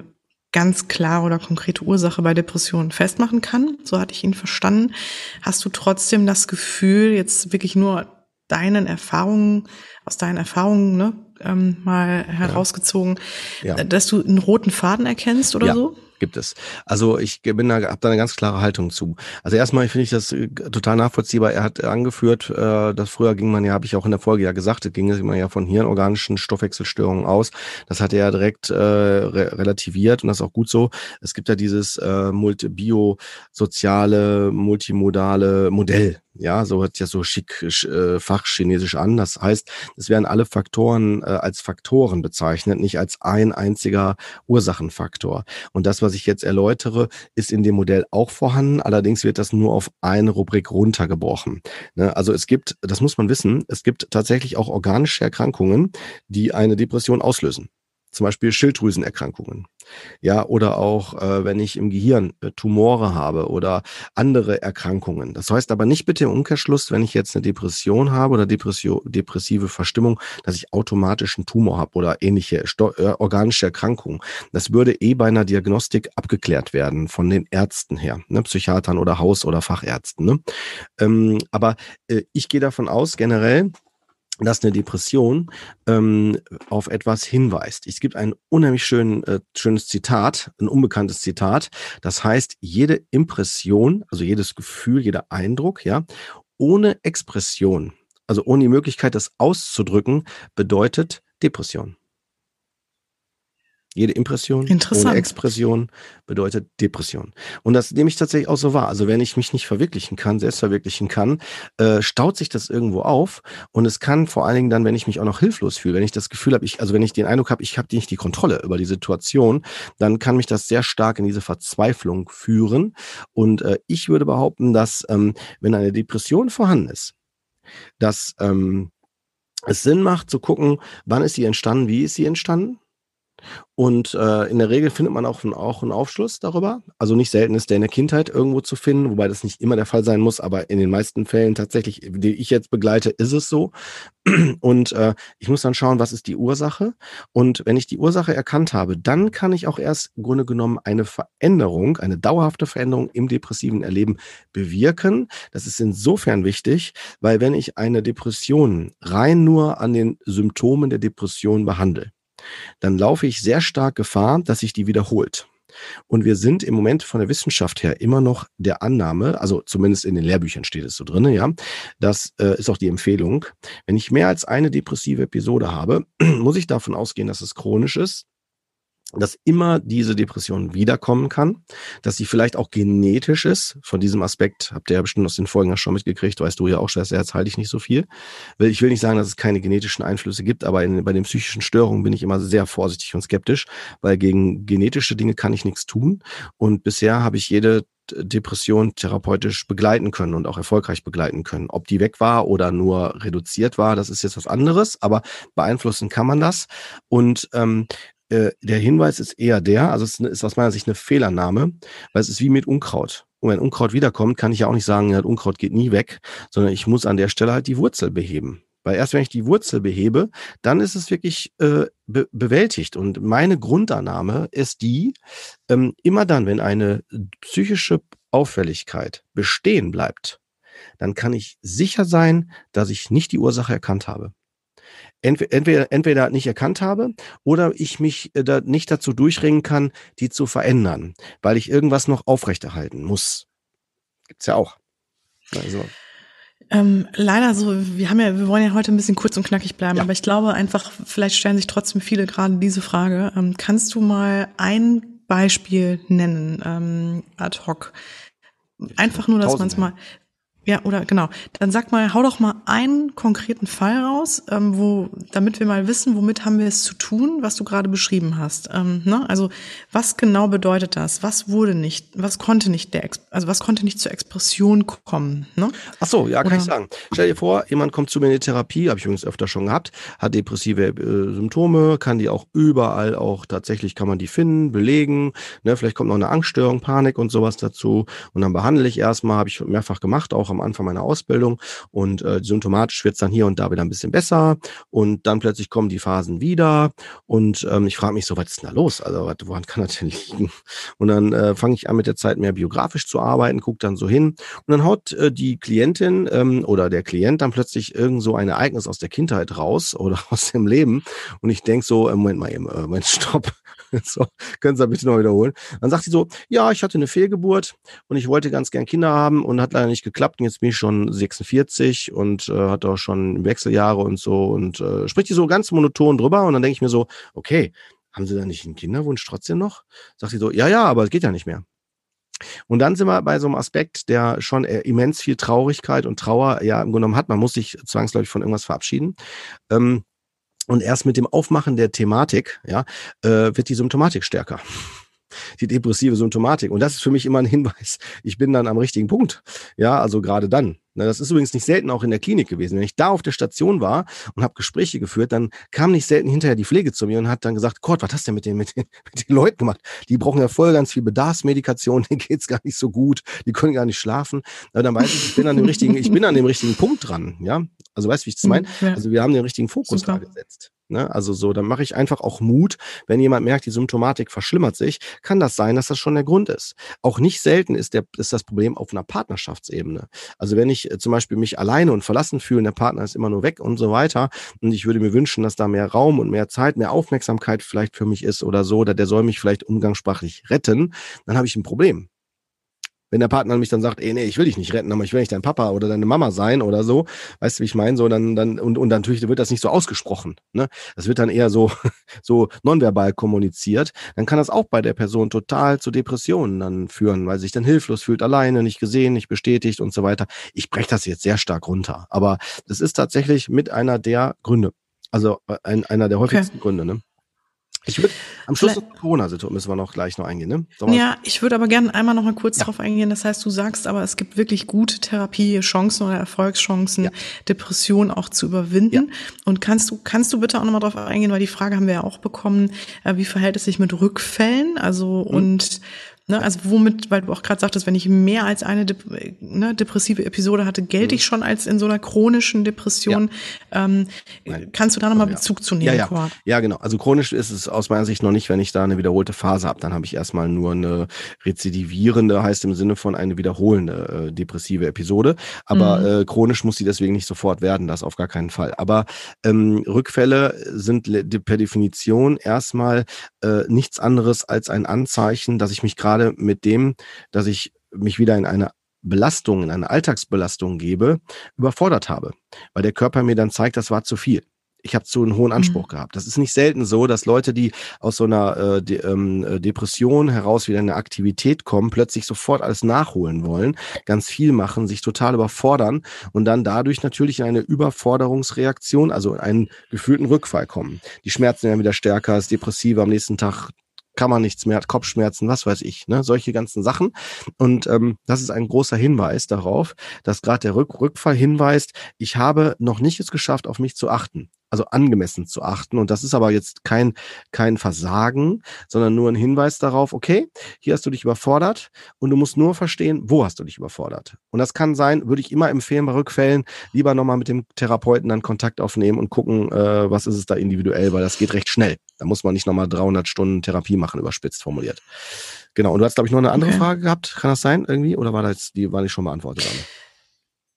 ganz klare oder konkrete Ursache bei Depressionen festmachen kann. So hatte ich ihn verstanden. Hast du trotzdem das Gefühl, jetzt wirklich nur deinen Erfahrungen, aus deinen Erfahrungen ne, ähm, mal herausgezogen, ja. Dass du einen roten Faden erkennst oder ja. so? Gibt es. Also ich bin da, habe da eine ganz klare Haltung zu. Also erstmal finde ich das äh, total nachvollziehbar. Er hat angeführt, äh, dass früher ging man ja, habe ich auch in der Folge ja gesagt, ging man ja von hirnorganischen Stoffwechselstörungen aus. Das hat er ja direkt äh, re relativiert und das ist auch gut so. Es gibt ja dieses äh, multi biosoziale, multimodale Modell, ja, so hört ja so schick äh, fachchinesisch an. Das heißt, es werden alle Faktoren äh, als Faktoren bezeichnet, nicht als ein einziger Ursachenfaktor. Und das, was ich jetzt erläutere, ist in dem Modell auch vorhanden. Allerdings wird das nur auf eine Rubrik runtergebrochen. Ne? Also es gibt, das muss man wissen, es gibt tatsächlich auch organische Erkrankungen, die eine Depression auslösen zum Beispiel Schilddrüsenerkrankungen. Ja, oder auch, äh, wenn ich im Gehirn äh, Tumore habe oder andere Erkrankungen. Das heißt aber nicht bitte im Umkehrschluss, wenn ich jetzt eine Depression habe oder Depression, depressive Verstimmung, dass ich automatisch einen Tumor habe oder ähnliche Sto äh, organische Erkrankungen. Das würde eh bei einer Diagnostik abgeklärt werden von den Ärzten her, ne? Psychiatern oder Haus- oder Fachärzten. Ne? Ähm, aber äh, ich gehe davon aus, generell, dass eine Depression ähm, auf etwas hinweist. Es gibt ein unheimlich schön, äh, schönes Zitat, ein unbekanntes Zitat. Das heißt, jede Impression, also jedes Gefühl, jeder Eindruck, ja, ohne Expression, also ohne die Möglichkeit, das auszudrücken, bedeutet Depression. Jede Impression ohne Expression bedeutet Depression. Und das nehme ich tatsächlich auch so wahr. Also wenn ich mich nicht verwirklichen kann, selbst verwirklichen kann, äh, staut sich das irgendwo auf. Und es kann vor allen Dingen dann, wenn ich mich auch noch hilflos fühle, wenn ich das Gefühl habe, ich, also wenn ich den Eindruck habe, ich habe nicht die Kontrolle über die Situation, dann kann mich das sehr stark in diese Verzweiflung führen. Und äh, ich würde behaupten, dass ähm, wenn eine Depression vorhanden ist, dass ähm, es Sinn macht zu gucken, wann ist sie entstanden, wie ist sie entstanden und äh, in der Regel findet man auch, ein, auch einen Aufschluss darüber. Also nicht selten ist der in der Kindheit irgendwo zu finden, wobei das nicht immer der Fall sein muss, aber in den meisten Fällen tatsächlich, die ich jetzt begleite, ist es so. Und äh, ich muss dann schauen, was ist die Ursache. Und wenn ich die Ursache erkannt habe, dann kann ich auch erst im Grunde genommen eine Veränderung, eine dauerhafte Veränderung im depressiven Erleben bewirken. Das ist insofern wichtig, weil wenn ich eine Depression rein nur an den Symptomen der Depression behandle, dann laufe ich sehr stark Gefahr, dass sich die wiederholt. Und wir sind im Moment von der Wissenschaft her immer noch der Annahme, also zumindest in den Lehrbüchern steht es so drin, ja, das äh, ist auch die Empfehlung. Wenn ich mehr als eine depressive Episode habe, muss ich davon ausgehen, dass es chronisch ist dass immer diese Depression wiederkommen kann, dass sie vielleicht auch genetisch ist. Von diesem Aspekt habt ihr ja bestimmt aus den Folgen schon mitgekriegt, weißt du ja auch, Schwester, jetzt halte ich nicht so viel. Ich will nicht sagen, dass es keine genetischen Einflüsse gibt, aber in, bei den psychischen Störungen bin ich immer sehr vorsichtig und skeptisch, weil gegen genetische Dinge kann ich nichts tun. Und bisher habe ich jede Depression therapeutisch begleiten können und auch erfolgreich begleiten können. Ob die weg war oder nur reduziert war, das ist jetzt was anderes, aber beeinflussen kann man das. Und ähm, äh, der Hinweis ist eher der, also es ist aus meiner Sicht eine Fehlernahme, weil es ist wie mit Unkraut. Und wenn Unkraut wiederkommt, kann ich ja auch nicht sagen, ja, Unkraut geht nie weg, sondern ich muss an der Stelle halt die Wurzel beheben. Weil erst wenn ich die Wurzel behebe, dann ist es wirklich äh, be bewältigt. Und meine Grundannahme ist die, ähm, immer dann, wenn eine psychische Auffälligkeit bestehen bleibt, dann kann ich sicher sein, dass ich nicht die Ursache erkannt habe entweder, entweder nicht erkannt habe oder ich mich äh, da nicht dazu durchringen kann, die zu verändern, weil ich irgendwas noch aufrechterhalten muss. Gibt's ja auch. Also. Ähm, leider so, wir haben ja, wir wollen ja heute ein bisschen kurz und knackig bleiben, ja. aber ich glaube einfach, vielleicht stellen sich trotzdem viele gerade diese Frage. Ähm, kannst du mal ein Beispiel nennen, ähm, ad hoc? Einfach nur, dass man es mal, ja, oder genau. Dann sag mal, hau doch mal einen konkreten Fall raus, ähm, wo, damit wir mal wissen, womit haben wir es zu tun, was du gerade beschrieben hast. Ähm, ne? Also was genau bedeutet das? Was wurde nicht, was konnte nicht der, also was konnte nicht zur Expression kommen? Ne? Ach so, ja, kann oder? ich sagen. Stell dir vor, jemand kommt zu mir in die Therapie, habe ich übrigens öfter schon gehabt, hat depressive äh, Symptome, kann die auch überall auch tatsächlich kann man die finden, belegen. Ne? Vielleicht kommt noch eine Angststörung, Panik und sowas dazu. Und dann behandle ich erstmal, habe ich mehrfach gemacht, auch am Anfang meiner Ausbildung und äh, symptomatisch wird es dann hier und da wieder ein bisschen besser und dann plötzlich kommen die Phasen wieder und ähm, ich frage mich so, was ist denn da los? Also woran kann das denn liegen? Und dann äh, fange ich an mit der Zeit mehr biografisch zu arbeiten, gucke dann so hin und dann haut äh, die Klientin ähm, oder der Klient dann plötzlich irgend so ein Ereignis aus der Kindheit raus oder aus dem Leben und ich denk so, äh, Moment mal eben, äh, Moment, stopp, so, können Sie das bitte noch wiederholen? Dann sagt sie so, ja, ich hatte eine Fehlgeburt und ich wollte ganz gern Kinder haben und hat leider nicht geklappt. Und jetzt bin ich schon 46 und äh, hat auch schon Wechseljahre und so und äh, spricht die so ganz monoton drüber. Und dann denke ich mir so, okay, haben Sie da nicht einen Kinderwunsch trotzdem noch? Sagt sie so, ja, ja, aber es geht ja nicht mehr. Und dann sind wir bei so einem Aspekt, der schon äh, immens viel Traurigkeit und Trauer ja im genommen hat. Man muss sich zwangsläufig von irgendwas verabschieden. Ähm, und erst mit dem Aufmachen der Thematik, ja, äh, wird die Symptomatik stärker. Die depressive Symptomatik. Und das ist für mich immer ein Hinweis, ich bin dann am richtigen Punkt. Ja, also gerade dann. Das ist übrigens nicht selten auch in der Klinik gewesen. Wenn ich da auf der Station war und habe Gespräche geführt, dann kam nicht selten hinterher die Pflege zu mir und hat dann gesagt, Gott, was hast du denn mit den, mit den, mit den Leuten gemacht? Die brauchen ja voll ganz viel Bedarfsmedikation, denen geht's gar nicht so gut, die können gar nicht schlafen. Aber dann weiß ich, ich bin an dem richtigen, ich bin an dem richtigen Punkt dran. Ja, also weißt du, wie ich das meine? Ja. Also wir haben den richtigen Fokus Super. da gesetzt. Ne? Also so, dann mache ich einfach auch Mut, wenn jemand merkt, die Symptomatik verschlimmert sich, kann das sein, dass das schon der Grund ist. Auch nicht selten ist, der, ist das Problem auf einer Partnerschaftsebene. Also wenn ich äh, zum Beispiel mich alleine und verlassen fühle, der Partner ist immer nur weg und so weiter, und ich würde mir wünschen, dass da mehr Raum und mehr Zeit, mehr Aufmerksamkeit vielleicht für mich ist oder so, oder der soll mich vielleicht umgangssprachlich retten, dann habe ich ein Problem wenn der Partner mich dann sagt, ey, nee, ich will dich nicht retten, aber ich will nicht dein Papa oder deine Mama sein oder so, weißt du, wie ich meine, so dann dann und und natürlich wird das nicht so ausgesprochen, ne? Das wird dann eher so so nonverbal kommuniziert, dann kann das auch bei der Person total zu Depressionen dann führen, weil sie sich dann hilflos fühlt, alleine, nicht gesehen, nicht bestätigt und so weiter. Ich breche das jetzt sehr stark runter, aber das ist tatsächlich mit einer der Gründe. Also äh, ein, einer der häufigsten okay. Gründe, ne? Ich würde am Schluss Vielleicht, Corona-Situation müssen wir noch gleich noch eingehen, ne? Ja, ich würde aber gerne einmal noch mal kurz ja. darauf eingehen. Das heißt, du sagst aber, es gibt wirklich gute Therapiechancen oder Erfolgschancen, ja. Depressionen auch zu überwinden. Ja. Und kannst du, kannst du bitte auch noch mal darauf eingehen, weil die Frage haben wir ja auch bekommen, äh, wie verhält es sich mit Rückfällen? Also, mhm. und Ne, also womit, weil du auch gerade sagtest, wenn ich mehr als eine ne, depressive Episode hatte, gelte mhm. ich schon als in so einer chronischen Depression. Ja. Ähm, kannst du da nochmal. Bezug zu nehmen, ja, ja. ja, genau. Also chronisch ist es aus meiner Sicht noch nicht, wenn ich da eine wiederholte Phase habe. Dann habe ich erstmal nur eine rezidivierende, heißt im Sinne von eine wiederholende äh, depressive Episode. Aber mhm. äh, chronisch muss sie deswegen nicht sofort werden, das auf gar keinen Fall. Aber ähm, Rückfälle sind per Definition erstmal äh, nichts anderes als ein Anzeichen, dass ich mich gerade gerade mit dem, dass ich mich wieder in eine Belastung, in eine Alltagsbelastung gebe, überfordert habe, weil der Körper mir dann zeigt, das war zu viel. Ich habe zu einen hohen mhm. Anspruch gehabt. Das ist nicht selten so, dass Leute, die aus so einer äh, De ähm, äh, Depression heraus wieder in eine Aktivität kommen, plötzlich sofort alles nachholen wollen, ganz viel machen, sich total überfordern und dann dadurch natürlich in eine Überforderungsreaktion, also einen gefühlten Rückfall kommen. Die Schmerzen werden wieder stärker, ist depressiver, am nächsten Tag kann man nichts mehr, hat Kopfschmerzen, was weiß ich, ne? solche ganzen Sachen. Und ähm, das ist ein großer Hinweis darauf, dass gerade der Rück Rückfall hinweist, ich habe noch nicht es geschafft, auf mich zu achten also angemessen zu achten. Und das ist aber jetzt kein, kein Versagen, sondern nur ein Hinweis darauf, okay, hier hast du dich überfordert und du musst nur verstehen, wo hast du dich überfordert. Und das kann sein, würde ich immer empfehlen bei Rückfällen, lieber nochmal mit dem Therapeuten dann Kontakt aufnehmen und gucken, äh, was ist es da individuell, weil das geht recht schnell. Da muss man nicht nochmal 300 Stunden Therapie machen, überspitzt formuliert. Genau. Und du hast, glaube ich, noch eine andere okay. Frage gehabt. Kann das sein irgendwie? Oder war das, die war nicht schon beantwortet?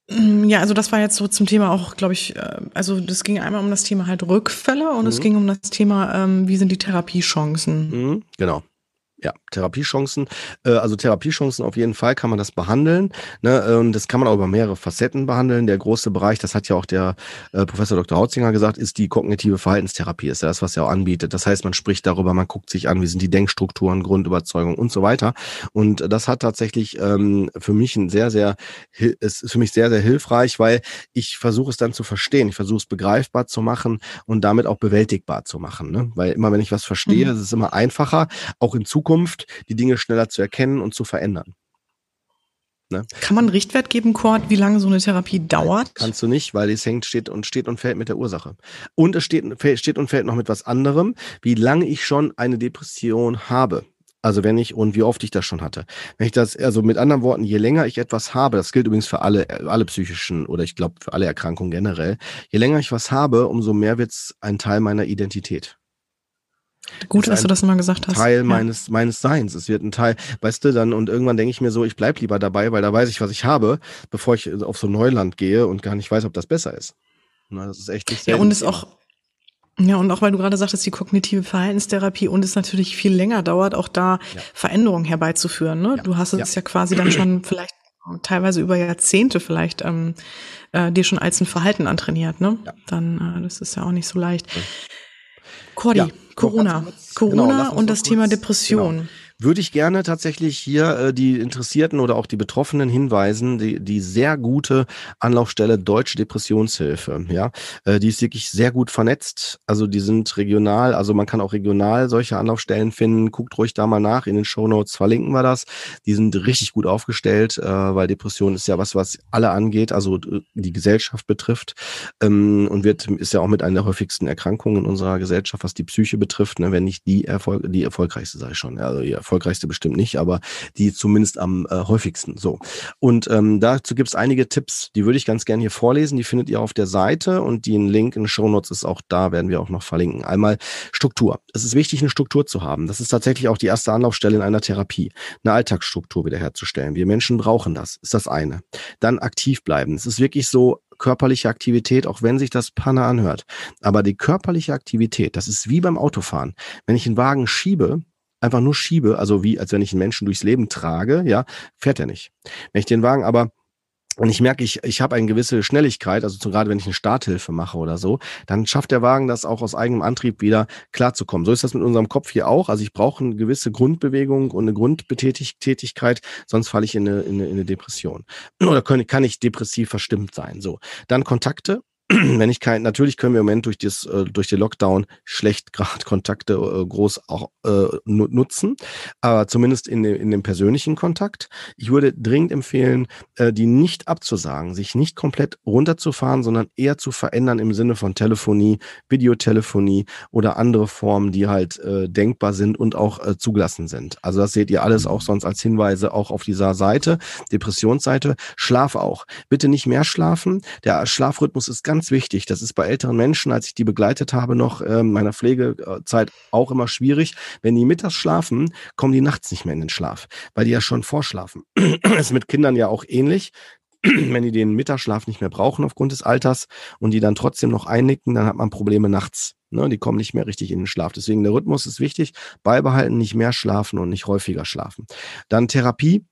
Mm, ja, also das war jetzt so zum Thema auch, glaube ich, äh, also das ging einmal um das Thema halt Rückfälle und mhm. es ging um das Thema, ähm, wie sind die Therapiechancen. Mhm, genau. Ja, Therapiechancen. Äh, also Therapiechancen auf jeden Fall kann man das behandeln. Ne? Und das kann man auch über mehrere Facetten behandeln. Der große Bereich, das hat ja auch der äh, Professor Dr. Hautzinger gesagt, ist die kognitive Verhaltenstherapie. Ist ja das, was er auch anbietet. Das heißt, man spricht darüber, man guckt sich an, wie sind die Denkstrukturen, Grundüberzeugung und so weiter. Und das hat tatsächlich ähm, für mich ein sehr, sehr, es ist für mich sehr, sehr hilfreich, weil ich versuche es dann zu verstehen. Ich versuche es begreifbar zu machen und damit auch bewältigbar zu machen. Ne? Weil immer, wenn ich was verstehe, mhm. ist es immer einfacher, auch in Zukunft Zukunft die Dinge schneller zu erkennen und zu verändern. Ne? Kann man einen Richtwert geben, Kurt, wie lange so eine Therapie dauert? Kannst du nicht, weil es hängt, steht und steht und fällt mit der Ursache. Und es steht, steht und fällt noch mit was anderem, wie lange ich schon eine Depression habe. Also wenn ich und wie oft ich das schon hatte. Wenn ich das, also mit anderen Worten, je länger ich etwas habe, das gilt übrigens für alle, alle psychischen oder ich glaube für alle Erkrankungen generell, je länger ich was habe, umso mehr wird es ein Teil meiner Identität. Gut, dass du das mal gesagt hast. Teil ja. meines, meines Seins. Es wird ein Teil, weißt du, dann, und irgendwann denke ich mir so, ich bleib lieber dabei, weil da weiß ich, was ich habe, bevor ich auf so Neuland gehe und gar nicht weiß, ob das besser ist. Na, das ist echt nicht Ja, und es auch, ja, und auch weil du gerade sagtest, die kognitive Verhaltenstherapie und es natürlich viel länger dauert, auch da ja. Veränderungen herbeizuführen. Ne? Ja. Du hast es ja. ja quasi dann schon vielleicht teilweise über Jahrzehnte vielleicht ähm, äh, dir schon als ein Verhalten antrainiert, ne? Ja. Dann, äh, das ist ja auch nicht so leicht. Cordy, Corona. Corona genau, und das Thema Depression. Genau würde ich gerne tatsächlich hier äh, die Interessierten oder auch die Betroffenen hinweisen, die, die sehr gute Anlaufstelle Deutsche Depressionshilfe. Ja, äh, die ist wirklich sehr gut vernetzt. Also die sind regional, also man kann auch regional solche Anlaufstellen finden. Guckt ruhig da mal nach. In den Show Notes verlinken wir das. Die sind richtig gut aufgestellt, äh, weil Depression ist ja was, was alle angeht, also äh, die Gesellschaft betrifft ähm, und wird ist ja auch mit einer der häufigsten Erkrankungen in unserer Gesellschaft, was die Psyche betrifft, ne, wenn nicht die Erfolg, die erfolgreichste sei schon. Also erfolgreichste bestimmt nicht, aber die zumindest am äh, häufigsten. So. Und ähm, dazu gibt es einige Tipps, die würde ich ganz gerne hier vorlesen. Die findet ihr auf der Seite und den Link in den Show Notes ist auch da, werden wir auch noch verlinken. Einmal Struktur. Es ist wichtig, eine Struktur zu haben. Das ist tatsächlich auch die erste Anlaufstelle in einer Therapie, eine Alltagsstruktur wiederherzustellen. Wir Menschen brauchen das, ist das eine. Dann aktiv bleiben. Es ist wirklich so, körperliche Aktivität, auch wenn sich das Panne anhört. Aber die körperliche Aktivität, das ist wie beim Autofahren. Wenn ich einen Wagen schiebe, einfach nur schiebe, also wie als wenn ich einen Menschen durchs Leben trage, ja, fährt er nicht. Wenn ich den Wagen aber und ich merke, ich, ich habe eine gewisse Schnelligkeit, also zum, gerade wenn ich eine Starthilfe mache oder so, dann schafft der Wagen das auch aus eigenem Antrieb wieder klarzukommen. So ist das mit unserem Kopf hier auch. Also ich brauche eine gewisse Grundbewegung und eine Grundbetätigkeit, sonst falle ich in eine, in eine, in eine Depression. Oder kann, kann ich depressiv verstimmt sein. So. Dann Kontakte, wenn ich kein, natürlich können wir im Moment durch das, äh, durch den Lockdown schlecht gerade Kontakte äh, groß auch äh, nutzen, aber zumindest in, dem, in dem persönlichen Kontakt. Ich würde dringend empfehlen, äh, die nicht abzusagen, sich nicht komplett runterzufahren, sondern eher zu verändern im Sinne von Telefonie, Videotelefonie oder andere Formen, die halt äh, denkbar sind und auch äh, zugelassen sind. Also das seht ihr alles auch sonst als Hinweise auch auf dieser Seite, Depressionsseite. Schlaf auch. Bitte nicht mehr schlafen. Der Schlafrhythmus ist ganz ganz wichtig. Das ist bei älteren Menschen, als ich die begleitet habe, noch äh, meiner Pflegezeit auch immer schwierig. Wenn die mittags schlafen, kommen die nachts nicht mehr in den Schlaf, weil die ja schon vorschlafen. das ist mit Kindern ja auch ähnlich wenn die den Mittagsschlaf nicht mehr brauchen aufgrund des Alters und die dann trotzdem noch einnicken, dann hat man Probleme nachts. Ne? Die kommen nicht mehr richtig in den Schlaf. Deswegen der Rhythmus ist wichtig. Beibehalten, nicht mehr schlafen und nicht häufiger schlafen. Dann Therapie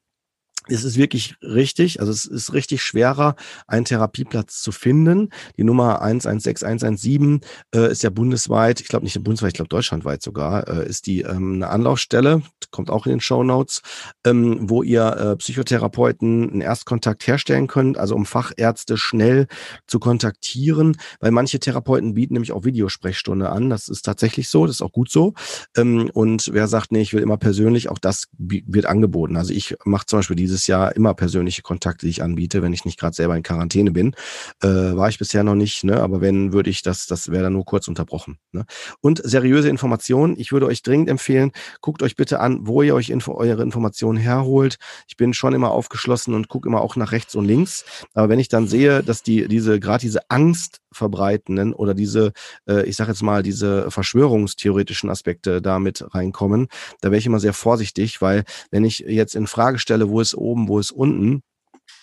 es ist wirklich richtig, also es ist richtig schwerer, einen Therapieplatz zu finden. Die Nummer 116117 äh, ist ja bundesweit, ich glaube nicht bundesweit, ich glaube deutschlandweit sogar, äh, ist die ähm, eine Anlaufstelle, kommt auch in den Show Notes, ähm, wo ihr äh, Psychotherapeuten einen Erstkontakt herstellen könnt, also um Fachärzte schnell zu kontaktieren, weil manche Therapeuten bieten nämlich auch Videosprechstunde an. Das ist tatsächlich so, das ist auch gut so. Ähm, und wer sagt, nee, ich will immer persönlich, auch das wird angeboten. Also ich mache zum Beispiel dieses dieses Jahr immer persönliche Kontakte, die ich anbiete, wenn ich nicht gerade selber in Quarantäne bin. Äh, war ich bisher noch nicht, ne? aber wenn, würde ich das, das wäre dann nur kurz unterbrochen. Ne? Und seriöse Informationen. Ich würde euch dringend empfehlen, guckt euch bitte an, wo ihr euch info eure Informationen herholt. Ich bin schon immer aufgeschlossen und gucke immer auch nach rechts und links. Aber wenn ich dann sehe, dass die, diese, gerade diese Angst verbreitenden oder diese, äh, ich sage jetzt mal, diese verschwörungstheoretischen Aspekte damit reinkommen, da wäre ich immer sehr vorsichtig, weil wenn ich jetzt in Frage stelle, wo ist oben, wo ist unten,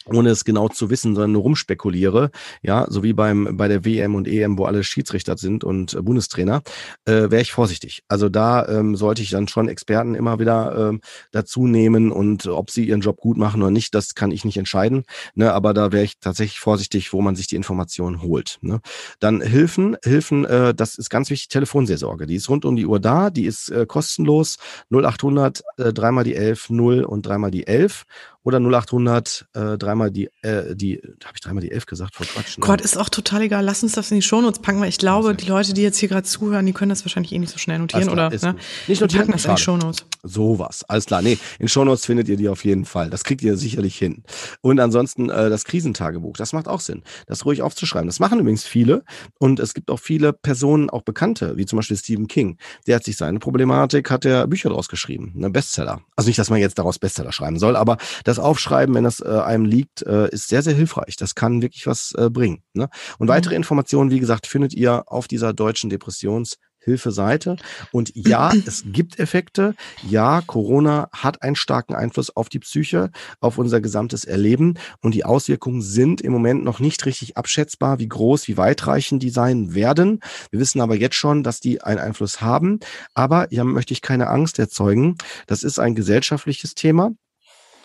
ohne es genau zu wissen, sondern nur rumspekuliere, ja, so wie beim bei der WM und EM, wo alle Schiedsrichter sind und äh, Bundestrainer, äh, wäre ich vorsichtig. Also da ähm, sollte ich dann schon Experten immer wieder ähm, dazu nehmen und ob sie ihren Job gut machen oder nicht, das kann ich nicht entscheiden. Ne, aber da wäre ich tatsächlich vorsichtig, wo man sich die Informationen holt. Ne. Dann Hilfen, Hilfen, äh, das ist ganz wichtig, Telefonseelsorge. Die ist rund um die Uhr da, die ist äh, kostenlos, 0800 äh, dreimal die 11, 0 und dreimal die 11 oder 0800 äh, dreimal die, äh, die, habe ich dreimal die 11 gesagt, vor Quatsch. Gott, ist auch total egal. Lass uns das in die Shownotes packen, weil ich glaube, die Leute, die jetzt hier gerade zuhören, die können das wahrscheinlich eh nicht so schnell notieren klar, oder ne? nicht notieren, packen das in die Shownotes. Sowas, alles klar. Nee, in Shownotes findet ihr die auf jeden Fall. Das kriegt ihr sicherlich hin. Und ansonsten äh, das Krisentagebuch, das macht auch Sinn, das ruhig aufzuschreiben. Das machen übrigens viele und es gibt auch viele Personen, auch Bekannte, wie zum Beispiel Stephen King. Der hat sich seine Problematik, hat er Bücher draus geschrieben, ne Bestseller. Also nicht, dass man jetzt daraus Bestseller schreiben soll, aber das Aufschreiben, wenn das äh, einem liegt, äh, ist sehr, sehr hilfreich. Das kann wirklich was äh, bringen. Ne? Und mhm. weitere Informationen, wie gesagt, findet ihr auf dieser deutschen Depressions- Hilfeseite. Und ja, es gibt Effekte. Ja, Corona hat einen starken Einfluss auf die Psyche, auf unser gesamtes Erleben. Und die Auswirkungen sind im Moment noch nicht richtig abschätzbar, wie groß, wie weitreichend die sein werden. Wir wissen aber jetzt schon, dass die einen Einfluss haben. Aber hier möchte ich keine Angst erzeugen. Das ist ein gesellschaftliches Thema.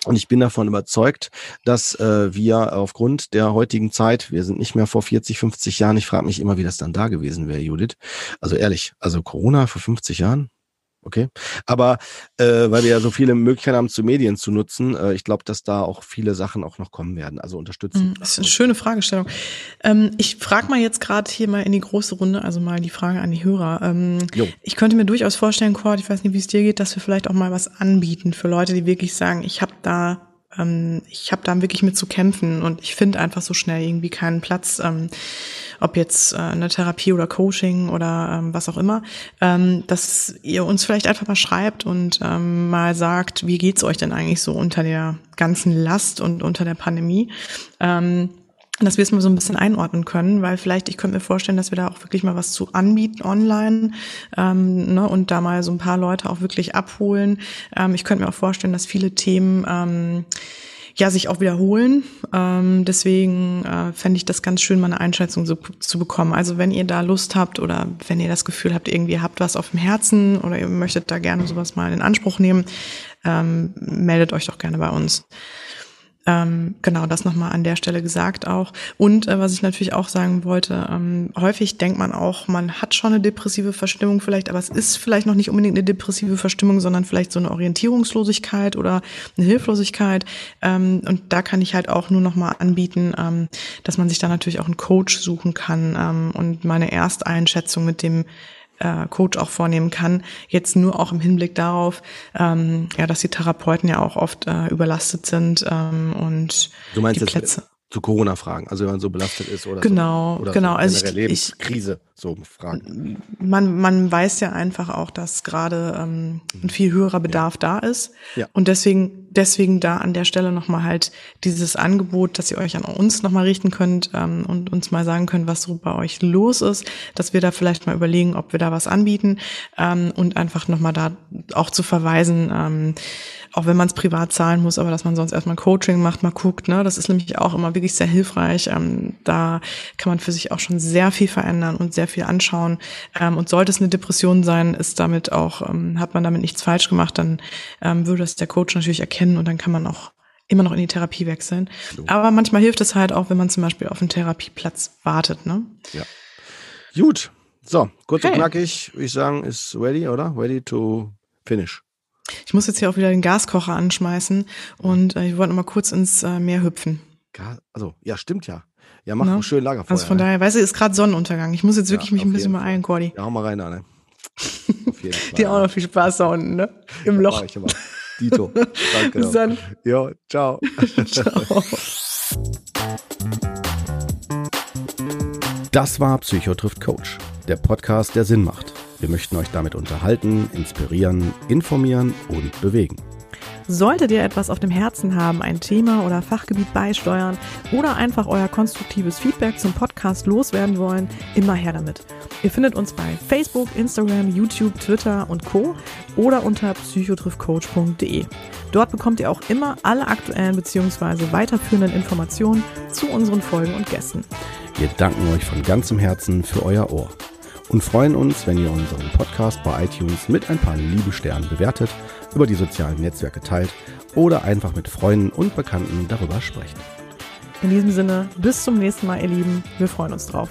Und ich bin davon überzeugt, dass äh, wir aufgrund der heutigen Zeit, wir sind nicht mehr vor 40, 50 Jahren, ich frage mich immer, wie das dann da gewesen wäre, Judith. Also ehrlich, also Corona vor 50 Jahren, Okay. Aber äh, weil wir ja so viele Möglichkeiten haben, zu Medien zu nutzen, äh, ich glaube, dass da auch viele Sachen auch noch kommen werden. Also unterstützen. Das ist eine schöne Fragestellung. Ähm, ich frage mal jetzt gerade hier mal in die große Runde, also mal die Frage an die Hörer. Ähm, ich könnte mir durchaus vorstellen, Cord, ich weiß nicht, wie es dir geht, dass wir vielleicht auch mal was anbieten für Leute, die wirklich sagen, ich habe da ähm, ich habe da wirklich mit zu kämpfen und ich finde einfach so schnell irgendwie keinen Platz, ähm, ob jetzt äh, eine Therapie oder Coaching oder ähm, was auch immer, ähm, dass ihr uns vielleicht einfach mal schreibt und ähm, mal sagt, wie geht's euch denn eigentlich so unter der ganzen Last und unter der Pandemie? Ähm, dass wir es mal so ein bisschen einordnen können, weil vielleicht, ich könnte mir vorstellen, dass wir da auch wirklich mal was zu anbieten online ähm, ne, und da mal so ein paar Leute auch wirklich abholen. Ähm, ich könnte mir auch vorstellen, dass viele Themen ähm, ja sich auch wiederholen. Ähm, deswegen äh, fände ich das ganz schön, mal eine Einschätzung so, zu bekommen. Also wenn ihr da Lust habt oder wenn ihr das Gefühl habt, irgendwie habt was auf dem Herzen oder ihr möchtet da gerne sowas mal in Anspruch nehmen, ähm, meldet euch doch gerne bei uns. Ähm, genau, das nochmal an der Stelle gesagt auch. Und äh, was ich natürlich auch sagen wollte, ähm, häufig denkt man auch, man hat schon eine depressive Verstimmung vielleicht, aber es ist vielleicht noch nicht unbedingt eine depressive Verstimmung, sondern vielleicht so eine Orientierungslosigkeit oder eine Hilflosigkeit. Ähm, und da kann ich halt auch nur nochmal anbieten, ähm, dass man sich da natürlich auch einen Coach suchen kann ähm, und meine Ersteinschätzung mit dem äh, Coach auch vornehmen kann. Jetzt nur auch im Hinblick darauf, ähm, ja, dass die Therapeuten ja auch oft äh, überlastet sind ähm, und du meinst die Plätze. Zu Corona-Fragen, also wenn man so belastet ist oder genau, so, oder genau. So also ich, Lebenskrise, so Fragen. Man, man weiß ja einfach auch, dass gerade ähm, ein viel höherer Bedarf ja. da ist ja. und deswegen deswegen da an der Stelle nochmal halt dieses Angebot, dass ihr euch an uns nochmal richten könnt ähm, und uns mal sagen könnt, was so bei euch los ist, dass wir da vielleicht mal überlegen, ob wir da was anbieten ähm, und einfach nochmal da auch zu verweisen, ähm, auch wenn man es privat zahlen muss, aber dass man sonst erstmal Coaching macht, mal guckt. Ne? Das ist nämlich auch immer wirklich sehr hilfreich. Ähm, da kann man für sich auch schon sehr viel verändern und sehr viel anschauen. Ähm, und sollte es eine Depression sein, ist damit auch, ähm, hat man damit nichts falsch gemacht, dann ähm, würde es der Coach natürlich erkennen und dann kann man auch immer noch in die Therapie wechseln. Aber manchmal hilft es halt auch, wenn man zum Beispiel auf einen Therapieplatz wartet. Ne? Ja. Gut. So, kurz und Okay. knackig, würde ich sagen, ist ready, oder? Ready to finish. Ich muss jetzt hier auch wieder den Gaskocher anschmeißen und äh, ich wollte noch mal kurz ins äh, Meer hüpfen. Also, ja, stimmt ja. Ja, mach Ne? ein schön Lagerfeuer. Also von ne? daher, weißt du, ist gerade Sonnenuntergang. Ich muss jetzt Ja, wirklich mich ein bisschen jeden beeilen, Cordy. Ja, hau mal rein, Anne. Auf jeden Fall. Dir auch noch viel Spaß da unten, ne? Im Loch. Mach ich aber. Dito. Danke. Bis dann. Jo, ciao. Ciao. Das war Psycho trifft Coach, der Podcast, der Sinn macht. Wir möchten euch damit unterhalten, inspirieren, informieren und bewegen. Solltet ihr etwas auf dem Herzen haben, ein Thema oder Fachgebiet beisteuern oder einfach euer konstruktives Feedback zum Podcast loswerden wollen, immer her damit. Ihr findet uns bei Facebook, Instagram, YouTube, Twitter und Co. oder unter psychotriffcoach.de. Dort bekommt ihr auch immer alle aktuellen bzw. weiterführenden Informationen zu unseren Folgen und Gästen. Wir danken euch von ganzem Herzen für euer Ohr und freuen uns, wenn ihr unseren Podcast bei iTunes mit ein paar Liebesternen bewertet, über die sozialen Netzwerke teilt oder einfach mit Freunden und Bekannten darüber sprecht. In diesem Sinne, bis zum nächsten Mal, ihr Lieben. Wir freuen uns drauf.